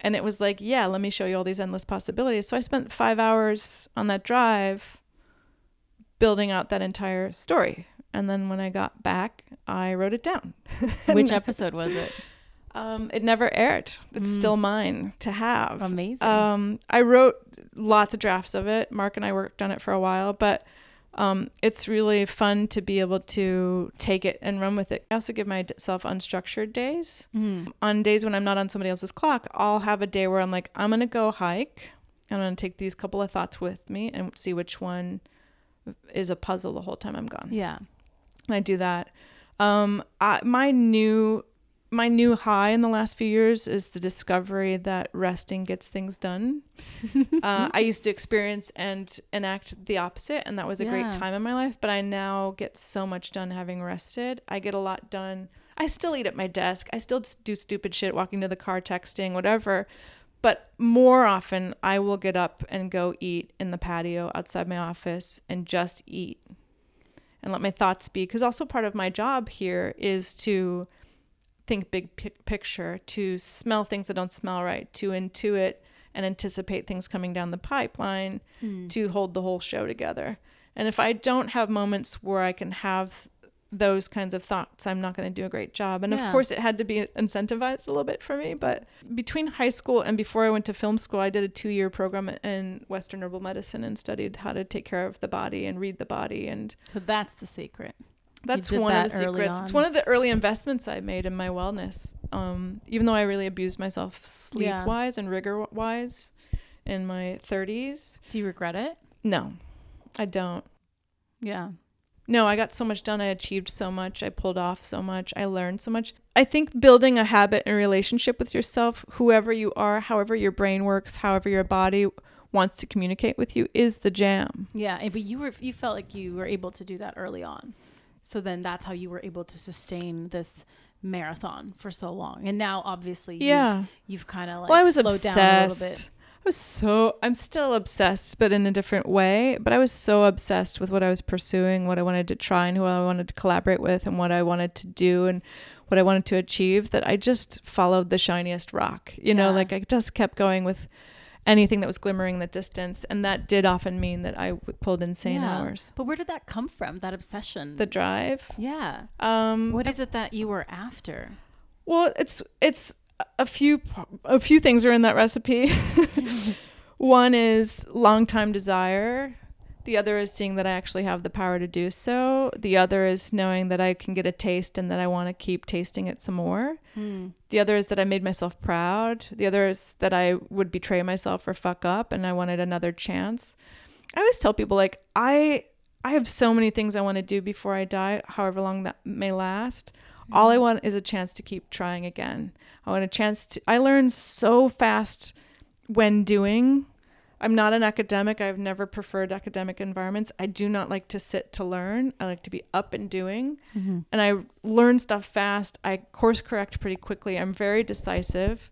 And it was like, yeah, let me show you all these endless possibilities. So I spent five hours on that drive building out that entire story. And then when I got back, I wrote it down. Which episode was it? Um, it never aired. It's Mm. still mine to have. Amazing. Um, I wrote lots of drafts of it. Mark and I worked on it for a while, but um, it's really fun to be able to take it and run with it. I also give myself unstructured days. Mm. On days when I'm not on somebody else's clock, I'll have a day where I'm like, I'm going to go hike. I'm going to take these couple of thoughts with me and see which one is a puzzle the whole time I'm gone Yeah. and I do that. Um, I, my new my new high in the last few years is the discovery that resting gets things done. uh, I used to experience and enact the opposite, and that was a Yeah. great time in my life. But I now get so much done having rested. I get a lot done. I still eat at my desk. I still do stupid shit, walking to the car, texting, whatever. But more often, I will get up and go eat in the patio outside my office and just eat and let my thoughts be because also part of my job here is to think big pic- picture to smell things that don't smell right to intuit and anticipate things coming down the pipeline Mm. to hold the whole show together and if i don't have moments where i can have those kinds of thoughts i'm not going to do a great job and Yeah. of course it had to be incentivized a little bit for me but between high school and before i went to film school i did a two-year program in western herbal medicine and studied how to take care of the body and read the body and So that's the secret. That's one of the secrets. It's one of the early investments I made in my wellness. Um, even though I really abused myself sleep Yeah. wise and rigor wise in my 30s. Do you regret it? No, I don't. Yeah. No, I got so much done. I achieved so much. I pulled off so much. I learned so much. I think building a habit and relationship with yourself, whoever you are, however your brain works, however your body wants to communicate with you, is the jam. Yeah, and- but you were you felt like you were able to do that early on. So then that's how you were able to sustain this marathon for so long. And now obviously Yeah. you've, you've kind of like well, I was slowed down a little bit. obsessed. I was so I'm still obsessed, but in a different way. But I was so obsessed with what I was pursuing, what I wanted to try, and who I wanted to collaborate with, and what I wanted to do, and what I wanted to achieve. That I just followed the shiniest rock. You know, like I just kept going with anything that was glimmering in the distance, and that did often mean that I w- pulled insane Yeah. hours. But where did that come from? That obsession? The drive. yeah. Um, What is it that you were after? Well, it's it's a few a few things are in that recipe. One is long time desire. The other is seeing that I actually have the power to do so. The other is knowing that I can get a taste and that I want to keep tasting it some more. Hmm. The other is that I made myself proud. The other is that I would betray myself or fuck up and I wanted another chance. I always tell people like I I have so many things I want to do before I die, however long that may last. All I want is a chance to keep trying again. I want a chance to I learn so fast when doing. I'm not an academic. I've never preferred academic environments. I do not like to sit to learn. I like to be up and doing Mm-hmm. and I learn stuff fast. I course correct pretty quickly. I'm very decisive.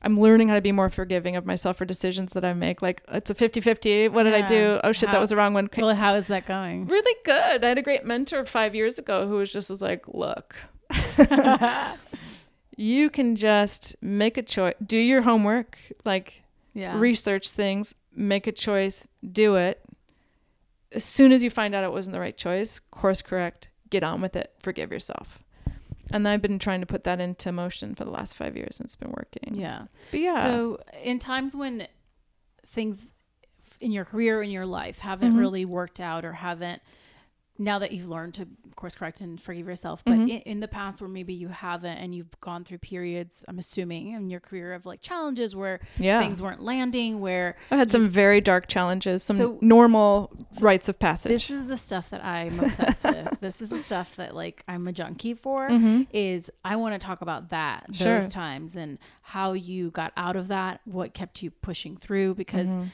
I'm learning how to be more forgiving of myself for decisions that I make. Like it's a 50-50. What did I do? Oh shit, How- that was the wrong one. Well, how is that going? Really good. I had a great mentor 5 years ago who was just was like, "Look, you can just make a choice, do your homework, like Yeah. research things, make a choice, do it. As soon as you find out it wasn't the right choice, course correct, get on with it, forgive yourself. And I've been trying to put that into motion for the last five years and it's been working. yeah. But yeah. So, in times when things in your career in your life haven't Mhm. really worked out or haven't, now that you've learned to course correct and forgive yourself, but Mhm. in, in the past where maybe you haven't and you've gone through periods, I'm assuming in your career of like challenges where yeah. things weren't landing, where I've had some very dark challenges, some So- normal rites of passage. this is the stuff that I'm obsessed with. This is the stuff that like I'm a junkie for. Mhm. Is I want to talk about that Sure. those times and how you got out of that, what kept you pushing through because Mhm.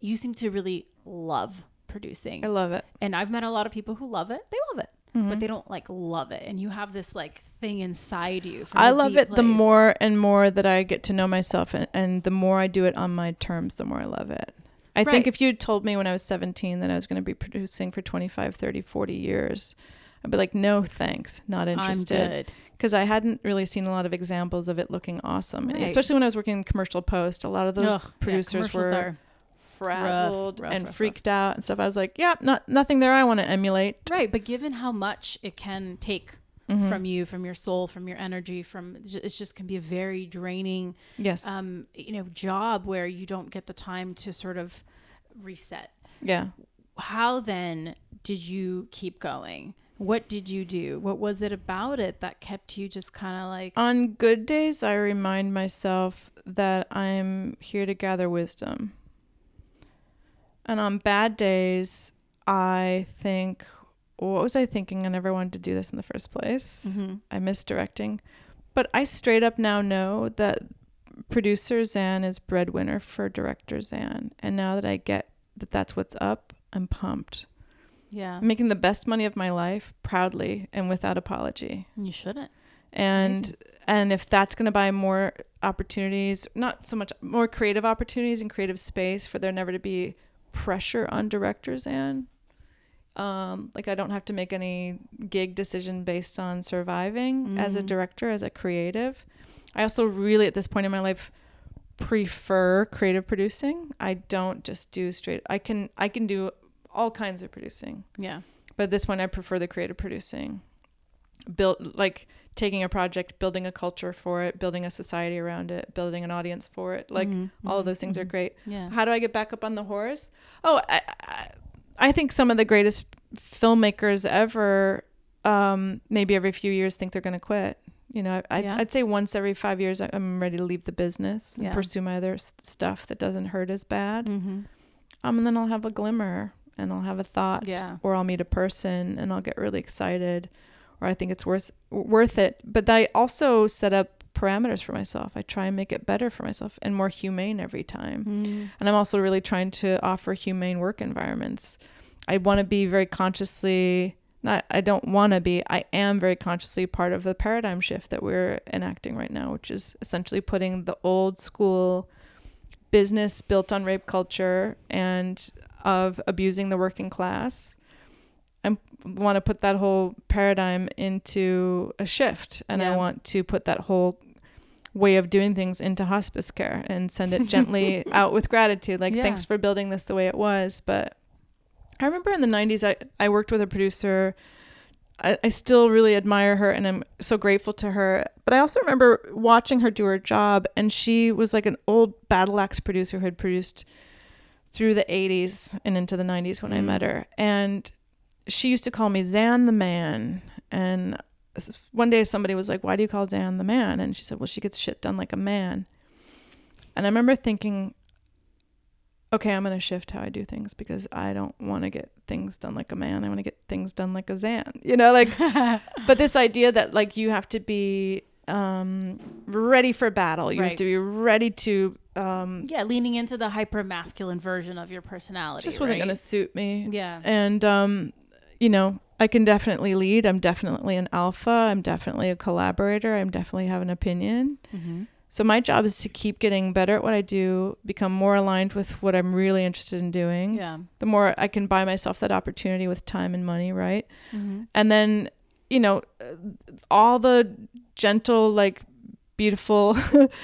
you seem to really love producing. I love it. and I've met a lot of people who love it. They love it. but mm-hmm. they don't like love it, and you have this like thing inside you. I love it the more and more that I get to know myself, and, and the more I do it on my terms, the more I love it. I Right. think if you told me when I was 17 that I was going to be producing for 25, 30, 40 years, I'd be like, no, thanks, not interested. Because I hadn't really seen a lot of examples of it looking awesome. Right. Especially when I was working in commercial post, a lot of those Ugh, producers commercials were are- frazzled rough, and rough, freaked out and stuff. I was like, yeah, not nothing there I want to emulate. right. But given how much it can take Mhm. from you, from your soul, from your energy, from it just can be a very draining, yes, um, you know, job where you don't get the time to sort of reset. yeah. How then did you keep going? What did you do? What was it about it that kept you just kind of like, On good days, I remind myself that I'm here to gather wisdom. And on bad days, I think, what was I thinking? I never wanted to do this in the first place. Mhm. I miss directing. But I straight up now know that producer Xan is breadwinner for director Xan. And now that I get that that's what's up, I'm pumped. yeah, I'm making the best money of my life proudly and without apology you shouldn't. and and if that's going to buy more opportunities not so much more creative opportunities and creative space for there never to be pressure on directors and um like i don't have to make any gig decision based on surviving as a Mhm. director as a creative i also really at this point in my life prefer creative producing i don't just do straight i can i can do all kinds of producing Yeah. but at this point, I prefer the creative producing. Built like taking a project, building a culture for it, building a society around it, building an audience for it. Like Mhm, all of mhm, those things are mhm. great. Yeah. How do I get back up on the horse? Oh, I, I, I think some of the greatest filmmakers ever, um, maybe every few years, think they're going to quit. You know, I, Yeah. I'd say once every five years, I'm ready to leave the business and Yeah. pursue my other s- stuff that doesn't hurt as bad. Mm-hmm. Um, and then I'll have a glimmer and I'll have a thought Yeah. or I'll meet a person and I'll get really excited or I think it's worth worth it. But I also set up parameters for myself. I try and make it better for myself and more humane every time. Mm-hmm. And I'm also really trying to offer humane work environments. I want to be very consciously not I don't want to be. I am very consciously part of the paradigm shift that we're enacting right now, which is essentially putting the old school business built on rape culture and of abusing the working class. I want to put that whole paradigm into a shift, and Yeah. I want to put that whole way of doing things into hospice care and send it gently out with gratitude. Like, Yeah. thanks for building this the way it was. But I remember in the 90s, I, I worked with a producer. I, I still really admire her and I'm so grateful to her. But I also remember watching her do her job, and she was like an old battle axe producer who had produced through the 80s and into the 90s when I Mm. met her. And she used to call me Xan the Man. And one day somebody was like, Why do you call Xan the Man? And she said, Well, she gets shit done like a man. And I remember thinking, Okay, I'm going to shift how I do things because I don't want to get things done like a man. I want to get things done like a Xan. You know, like, but this idea that like you have to be um, ready for battle, you have to be ready to. Um, yeah, leaning into the hyper masculine version of your personality. just wasn't right? going to suit me. Yeah. And um, you know, I can definitely lead. I'm definitely an alpha. I'm definitely a collaborator. I'm definitely have an opinion. Mm-hmm. So my job is to keep getting better at what I do, become more aligned with what I'm really interested in doing. Yeah. The more I can buy myself that opportunity with time and money, right? Mm-hmm. And then, you know, all the gentle, like beautiful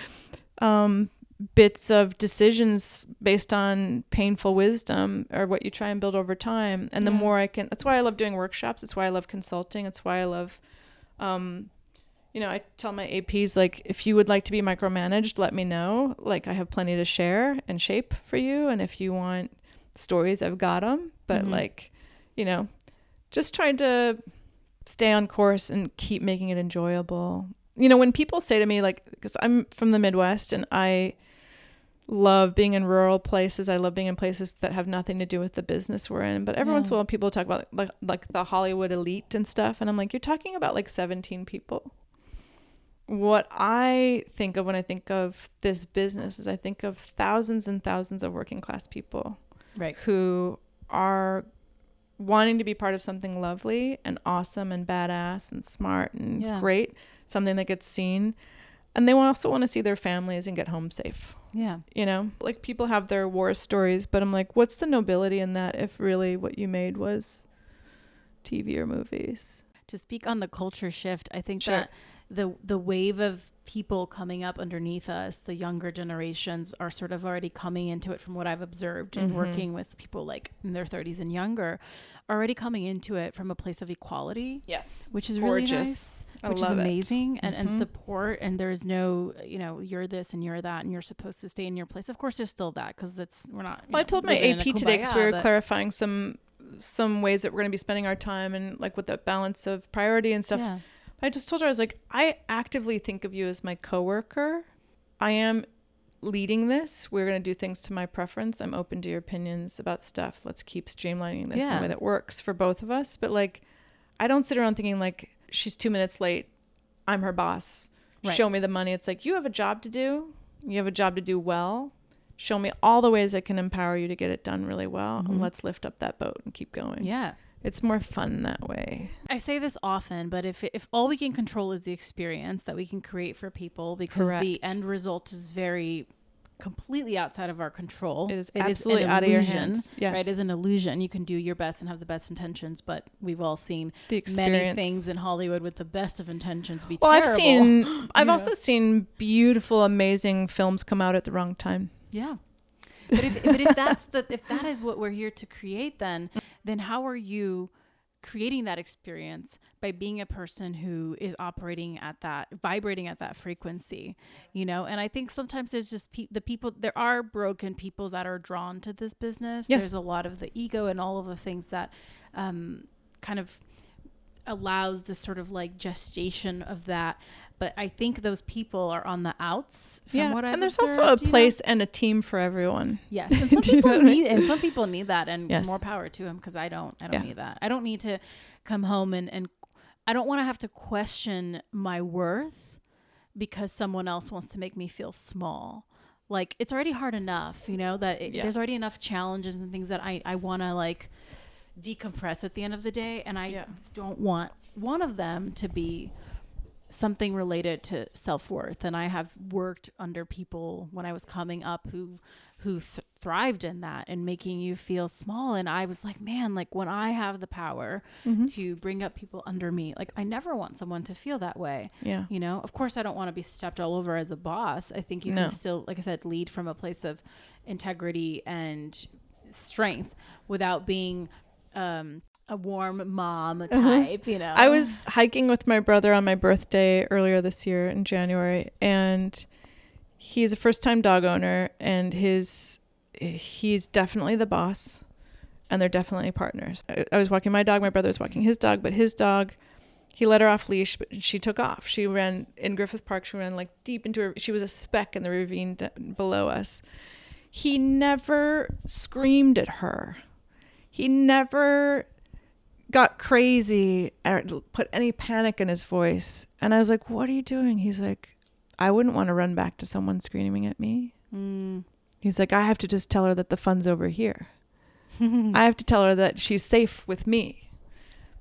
um bits of decisions based on painful wisdom are what you try and build over time. And the Yeah. more i can that's why i love doing workshops. It's why i love consulting. It's why i love um you know i tell my aps like if you would like to be micromanaged let me know. Like i have plenty to share and shape for you. And if you want stories i've got them but Mhm. like you know just trying to stay on course and keep making it enjoyable. You know when people say to me like because i'm from the midwest and i love being in rural places. I love being in places that have nothing to do with the business we're in. But every once in a while, people talk about like like the Hollywood elite and stuff, and I'm like, you're talking about like 17 people. What I think of when I think of this business is I think of thousands and thousands of working class people Right. who are wanting to be part of something lovely and awesome and badass and smart and Yeah. great, something that gets seen. And they also want to see their families and get home safe. Yeah. You know, like people have their war stories, but I'm like, what's the nobility in that if really what you made was TV or movies? To speak on the culture shift, I think Sure. that the the wave of people coming up underneath us, the younger generations, are sort of already coming into it from what I've observed and Mhm. working with people like in their 30s and younger, already coming into it from a place of equality. Yes. which is Gorgeous. really nice, I which is love it. amazing, and, and Mhm. support. And there's no, you know, you're this and you're that, and you're supposed to stay in your place. Of course, there's still that because that's we're not. Well, I know, told my living in a AP today because we were clarifying some some ways that we're going to be spending our time and like with the balance of priority and stuff. Yeah. I just told her I was like, I actively think of you as my coworker. I am leading this. We're going to do things to my preference. I'm open to your opinions about stuff. Let's keep streamlining this in a way that works for both of us. But like, I don't sit around thinking like she's two minutes late. I'm her boss. Right. Show me the money. It's like you have a job to do. You have a job to do well. Show me all the ways I can empower you to get it done really well, Mhm. and let's lift up that boat and keep going. Yeah. It's more fun that way. I say this often, but if if all we can control is the experience that we can create for people, because the Correct. end result is very completely outside of our control. It is an absolutely out of your illusion, hands. Yes. Right, is an illusion. You can do your best and have the best intentions, but we've all seen the many experience. things in Hollywood with the best of intentions be Well, terrible. I've seen, I've also seen beautiful, amazing films come out at the wrong time. Yeah. But if but if that's the if that is what we're here to create then then how are you creating that experience by being a person who is operating at that vibrating at that frequency you know and i think sometimes there's just pe- the people there are broken people that are drawn to this business Yes. there's a lot of the ego and all of the things that um, kind of allows this sort of like gestation of that but i think those people are on the outs from yeah, what I've and there's observed, also a you know? place and a team for everyone. Yes, and some Do you know people I mean? need and some people need that, and Yes. more power to them because I don't. I don't Yeah. need that. I don't need to come home and and I don't want to have to question my worth because someone else wants to make me feel small. Like it's already hard enough, you know, that it, Yeah. there's already enough challenges and things that I I want to like decompress at the end of the day, and I Yeah. don't want one of them to be something related to self-worth and i have worked under people when i was coming up who who th- thrived in that and making you feel small and i was like man like when i have the power Mm-hmm. to bring up people under me like i never want someone to feel that way Yeah. you know of course i don't want to be stepped all over as a boss i think you No. can still like i said lead from a place of integrity and strength without being um a warm mom type you know Uh-huh. I was hiking with my brother on my birthday earlier this year in January, and he's a first time dog owner, and his he's definitely the boss, and they're definitely partners. I, I was walking my dog, my brother was walking his dog, but his dog. He let her off leash, but she took off. She ran in Griffith Park. She ran like deep into her. She was a speck in the ravine d- below us. He never screamed at her. He never got crazy or put any panic in his voice. And I was like, What are you doing? He's like, I wouldn't want to run back to someone screaming at me. Mm. He's like, I have to just tell her that the fun's over here. I have to tell her that she's safe with me.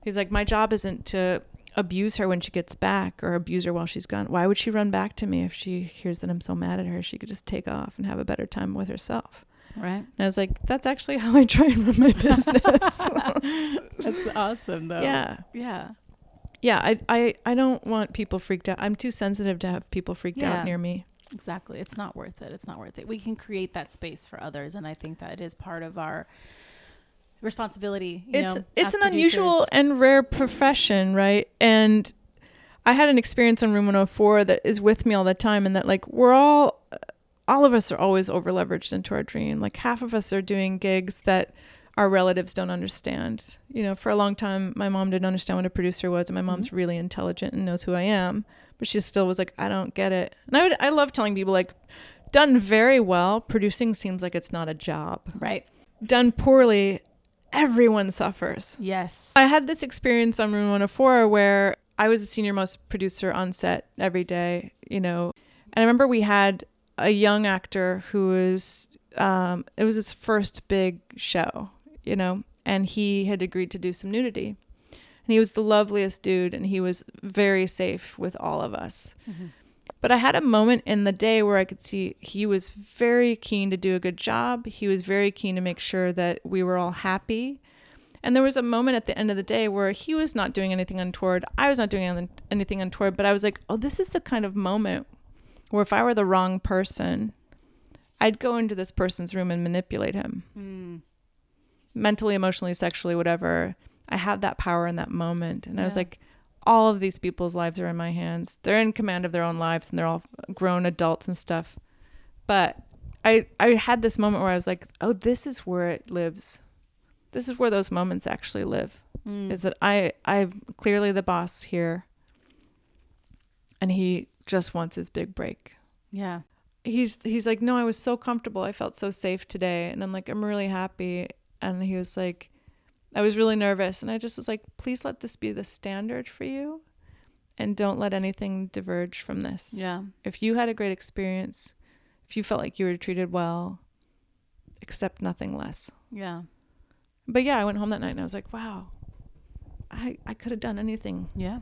He's like, My job isn't to abuse her when she gets back or abuse her while she's gone. Why would she run back to me if she hears that I'm so mad at her? She could just take off and have a better time with herself. Right And I was like, That's actually how I try and run my business. that's awesome though yeah. yeah Yeah, I, I, I don't want people freaked out. I'm too sensitive to have people freaked Yeah. out near me. Exactly. It's not worth it. It's not worth it. We can create that space for others, and I think that is part of our responsibility. You It's know, it's an unusual and rare profession, right? And I had an experience on Room 104 that is with me all the time, and that like we're all, all of us are always over leveraged into our dream. Like half of us are doing gigs that our relatives don't understand. You know, for a long time, my mom didn't understand what a producer was, and my mom's mm-hmm. really intelligent and knows who I am, but she still was like, I don't get it. And I would, I love telling people like, done very well, producing seems like it's not a job. right. Done poorly, everyone suffers. Yes. I had this experience on Room 104 where I was a senior most producer on set every day, you know. And I remember we had a young actor who was, um, it was his first big show, you know, and he had agreed to do some nudity. And he was the loveliest dude and he was very safe with all of us. Mm-hmm. But I had a moment in the day where I could see he was very keen to do a good job. He was very keen to make sure that we were all happy. And there was a moment at the end of the day where he was not doing anything untoward. I was not doing anything untoward. But I was like, oh, this is the kind of moment where if I were the wrong person, I'd go into this person's room and manipulate him Mm. mentally, emotionally, sexually, whatever. I have that power in that moment. And I was like, all of these people's lives are in my hands. They're in command of their own lives and they're all grown adults and stuff. But I I had this moment where I was like, oh, this is where it lives. This is where those moments actually live. Mm. Is that I I'm clearly the boss here. And he just wants his big break yeah. he's he's like no i was so comfortable i felt so safe today and i'm like i'm really happy and he was like i was really nervous and i just was like please let this be the standard for you and don't let anything diverge from this Yeah. if you had a great experience if you felt like you were treated well accept nothing less Yeah. but yeah i went home that night and i was like wow i i could have done anything Yeah.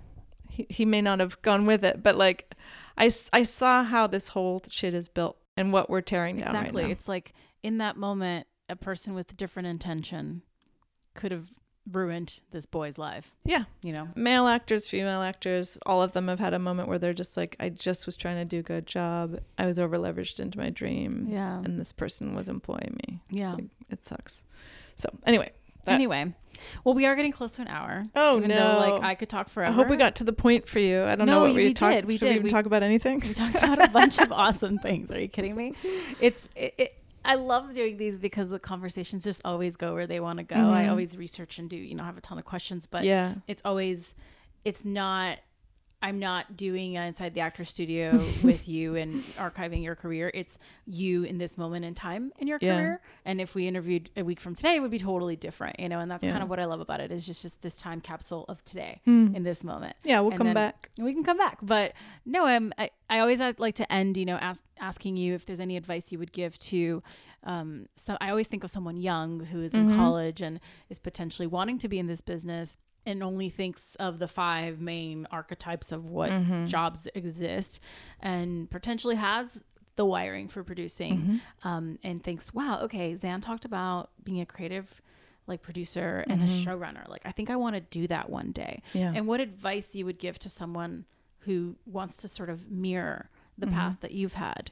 He, he may not have gone with it but like I, I saw how this whole shit is built and what we're tearing down Exactly. right now. It's like in that moment, a person with different intention could have ruined this boy's life. Yeah. You know? male actors, female actors, all of them have had a moment where they're just like, I just was trying to do a good job. I was over leveraged into my dream. Yeah. And this person was employing me. Yeah. like, it sucks. So anyway. That- Anyway, well, we are getting close to an hour. Oh even no. Though, like I could talk forever. I hope we got to the point for you. I don't No, know what we- we, we talked. did, we should we did. even We- talk about anything? We talked about a bunch of awesome things. Are you kidding me? It's it, it, I love doing these because the conversations just always go where they want to go. I Mhm. always research and do you know have a ton of questions, but yeah. it's always it's not I'm not doing uh, inside the actor studio with you and archiving your career. It's you in this moment in time in your Yeah. career. And if we interviewed a week from today, it would be totally different, you know. And that's Yeah. kind of what I love about it is just just this time capsule of today Hmm. in this moment. Yeah, we'll and come back. We can come back, but no, um, I, I always like to end, you know, ask, asking you if there's any advice you would give to, um, so I always think of someone young who is in Mhm. college and is potentially wanting to be in this business and only thinks of the five main archetypes of what Mhm. jobs exist and potentially has the wiring for producing Mhm. um, and thinks, wow, okay, Xan talked about being a creative like producer and a Mhm. showrunner. Like, I think I want to do that one day. Yeah. And what advice you would give to someone who wants to sort of mirror the Mhm. path that you've had?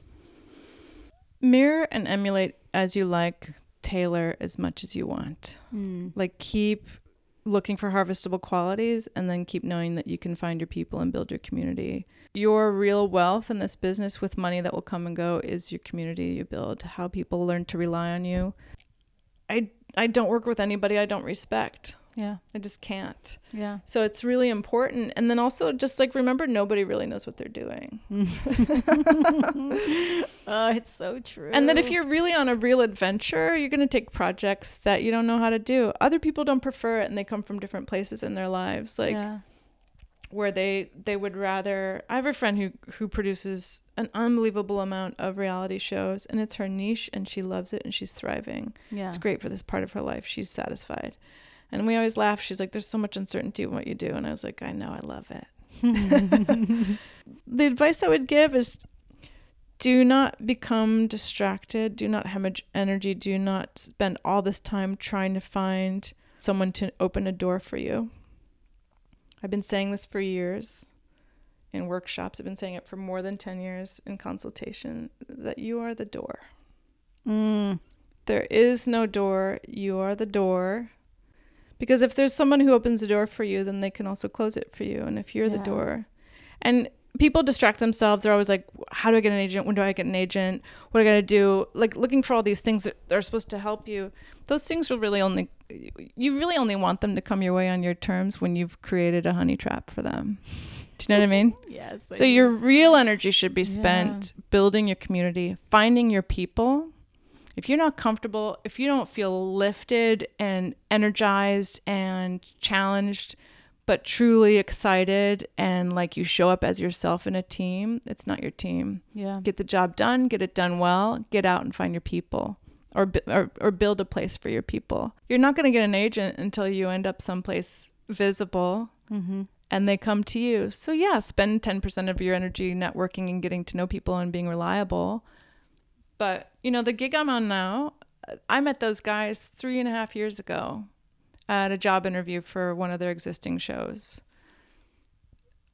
Mirror and emulate as you like. Tailor as much as you want. like keep looking for harvestable qualities and then keep knowing that you can find your people and build your community. Your real wealth in this business with money that will come and go is your community you build, how people learn to rely on you. I I don't work with anybody I don't respect. Yeah. I just can't. Yeah. So it's really important. And then also just like remember nobody really knows what they're doing. oh, it's so true. And then if you're really on a real adventure, you're going to take projects that you don't know how to do. Other people don't prefer it and they come from different places in their lives like yeah. where they they would rather I have a friend who who produces an unbelievable amount of reality shows and it's her niche and she loves it and she's thriving. Yeah. It's great for this part of her life. She's satisfied. And we always laugh. She's like there's so much uncertainty in what you do and I was like I know, I love it. the advice I would give is do not become distracted. Do not hemorrhage energy. Do not spend all this time trying to find someone to open a door for you. I've been saying this for years in workshops. I've been saying it for more than 10 years in consultation that you are the door. Mm. There is no door. You are the door. Because if there's someone who opens the door for you, then they can also close it for you. And if you're the door, and people distract themselves, they're always like, "How do I get an agent? When do I get an agent? What do I got to do?" Like looking for all these things that are supposed to help you. Those things will really only you really only want them to come your way on your terms when you've created a honey trap for them. Do you know what I mean? Yes. So your real energy should be spent building your community, finding your people. If you're not comfortable, if you don't feel lifted and energized and challenged, but truly excited and like you show up as yourself in a team, it's not your team. Yeah. Get the job done, get it done well, get out and find your people. or, or or build a place for your people. You're not going to get an agent until you end up someplace visible Mm-hmm. and they come to you. So yeah, spend 10% of your energy networking and getting to know people and being reliable. But you know, the gig I'm on now, I met those guys three and a half years ago at a job interview for one of their existing shows.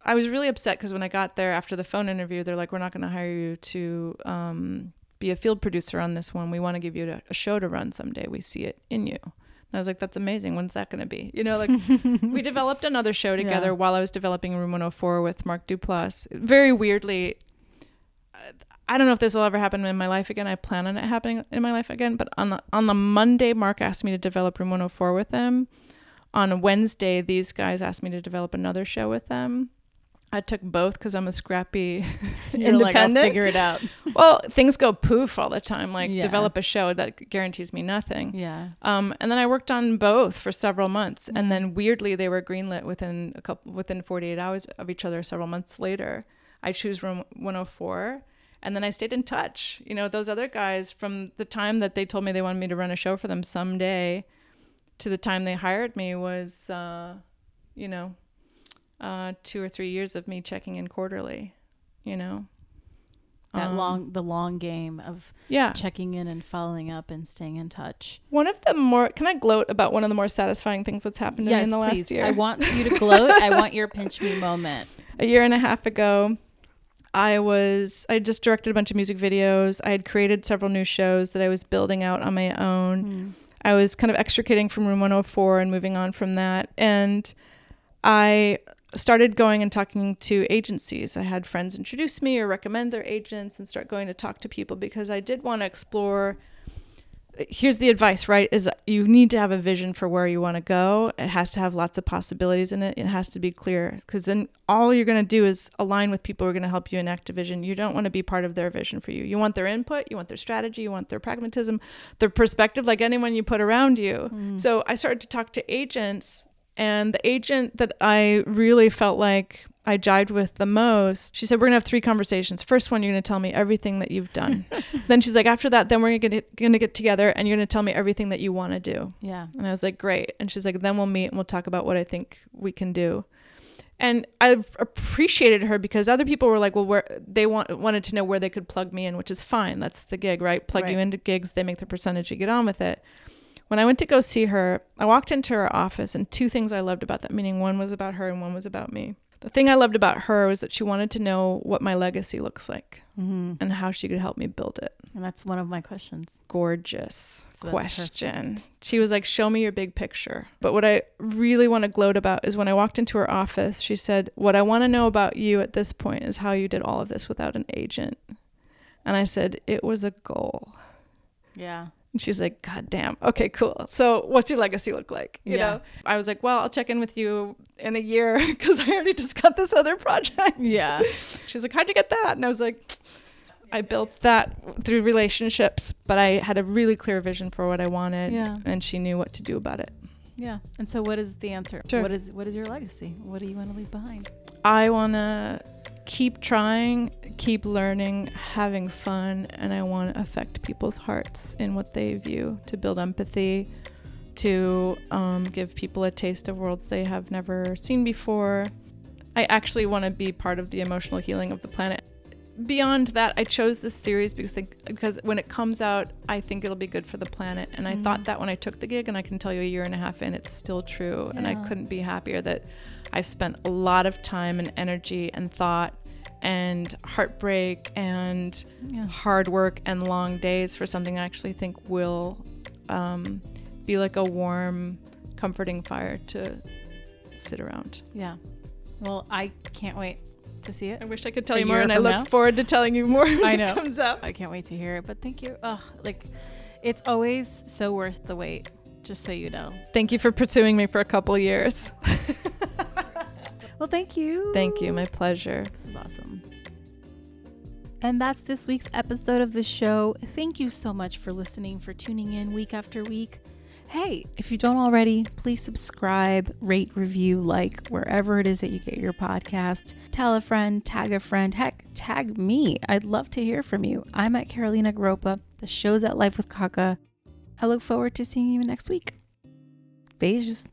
I was really upset because when I got there after the phone interview, they're like, "We're not going to hire you to um, be a field producer on this one. We want to give you a, a show to run someday. We see it in you." And I was like, "That's amazing. When's that going to be?" You know, like we developed another show together Yeah. while I was developing Room 104 with Mark Duplass. Very weirdly, I don't know if this will ever happen in my life again. I plan on it happening in my life again. But on the on the Monday, Mark asked me to develop Room 104 with them. On Wednesday, these guys asked me to develop another show with them. I took both because I'm a scrappy You're like, I'll independent. figure it out. well, things go poof all the time. Like Yeah. develop a show that guarantees me nothing. Yeah. Um, and then I worked on both for several months, Mm. and then weirdly they were greenlit within a couple within 48 hours of each other. Several months later, I choose room 104, and then I stayed in touch. You know, those other guys from the time that they told me they wanted me to run a show for them someday, to the time they hired me was, uh, you know, uh, two or three years of me checking in quarterly. You know, That Um, long, the long game of yeah. checking in and following up and staying in touch. One of the more can I gloat about one of the more satisfying things that's happened to me in the last year? I want you to gloat. I want your pinch me moment. a year and a half ago i was i just directed a bunch of music videos. I had created several new shows that i was building out on my own. Mm. i was kind of extricating from room 104 and moving on from that. And i started going and talking to agencies. I had friends introduce me or recommend their agents and start going to talk to people because i did want to explore here's the advice, right? Is you need to have a vision for where you want to go. It has to have lots of possibilities in it. It has to be clear because then all you're going to do is align with people who are going to help you enact a vision. You don't want to be part of their vision for you. You want their input, you want their strategy, you want their pragmatism, their perspective, like anyone you put around you. Mm. So I started to talk to agents, and the agent that I really felt like I jived with the most, she said, We're gonna have three conversations. First one, you're gonna tell me everything that you've done. then she's like, After that, then we're gonna get, gonna get together and you're gonna tell me everything that you wanna do. Yeah. And I was like, Great. And she's like, Then we'll meet and we'll talk about what I think we can do. And I appreciated her because other people were like, well, where they want wanted to know where they could plug me in, which is fine. That's the gig, right? Plug you into gigs, they make the percentage, you get on with it. When I went to go see her, I walked into her office, and two things I loved about that meeting one was about her, and one was about me. The thing I loved about her was that she wanted to know what my legacy looks like Mm-hmm. and how she could help me build it. And that's one of my questions. Gorgeous So question. She was like, Show me your big picture. But what I really want to gloat about is when I walked into her office, she said, What I want to know about you at this point is how you did all of this without an agent. And I said, It was a goal. Yeah. And she's like, God damn. Okay, cool. So what's your legacy look like? You Yeah. know? I was like, Well, I'll check in with you in a year because I already just got this other project. Yeah. She's like, How'd you get that? And I was like, I built that through relationships, but I had a really clear vision for what I wanted. Yeah. And she knew what to do about it. Yeah. And so what is the answer? Sure. What is what is your legacy? What do you want to leave behind? I want to keep trying, keep learning, having fun, and I want to affect people's hearts in what they view, to build empathy, to um, give people a taste of worlds they have never seen before. I actually want to be part of the emotional healing of the planet. Beyond that, I chose this series because they, because when it comes out, I think it'll be good for the planet. And I Mhm. thought that when I took the gig, and I can tell you a year and a half in, it's still true. And I couldn't be happier that I've spent a lot of time and energy and thought and heartbreak and Yeah. hard work and long days for something I actually think will um, be like a warm, comforting fire to sit around. Yeah. Well, I can't wait to see it. I wish I could tell A you more, and I look now? forward to telling you more when I it comes out. I can't wait to hear it. But thank you. Oh, like it's always so worth the wait. Just so you know. Thank you for pursuing me for a couple years. Well, thank you. Thank you, my pleasure. This is awesome. And that's this week's episode of the show. Thank you so much for listening, for tuning in week after week. Hey, if you don't already, please subscribe, rate, review, like wherever it is that you get your podcast. Tell a friend, tag a friend, heck, tag me. I'd love to hear from you. I'm at Carolina Groppa. The show's at Life with Kaka. I look forward to seeing you next week. Beijos.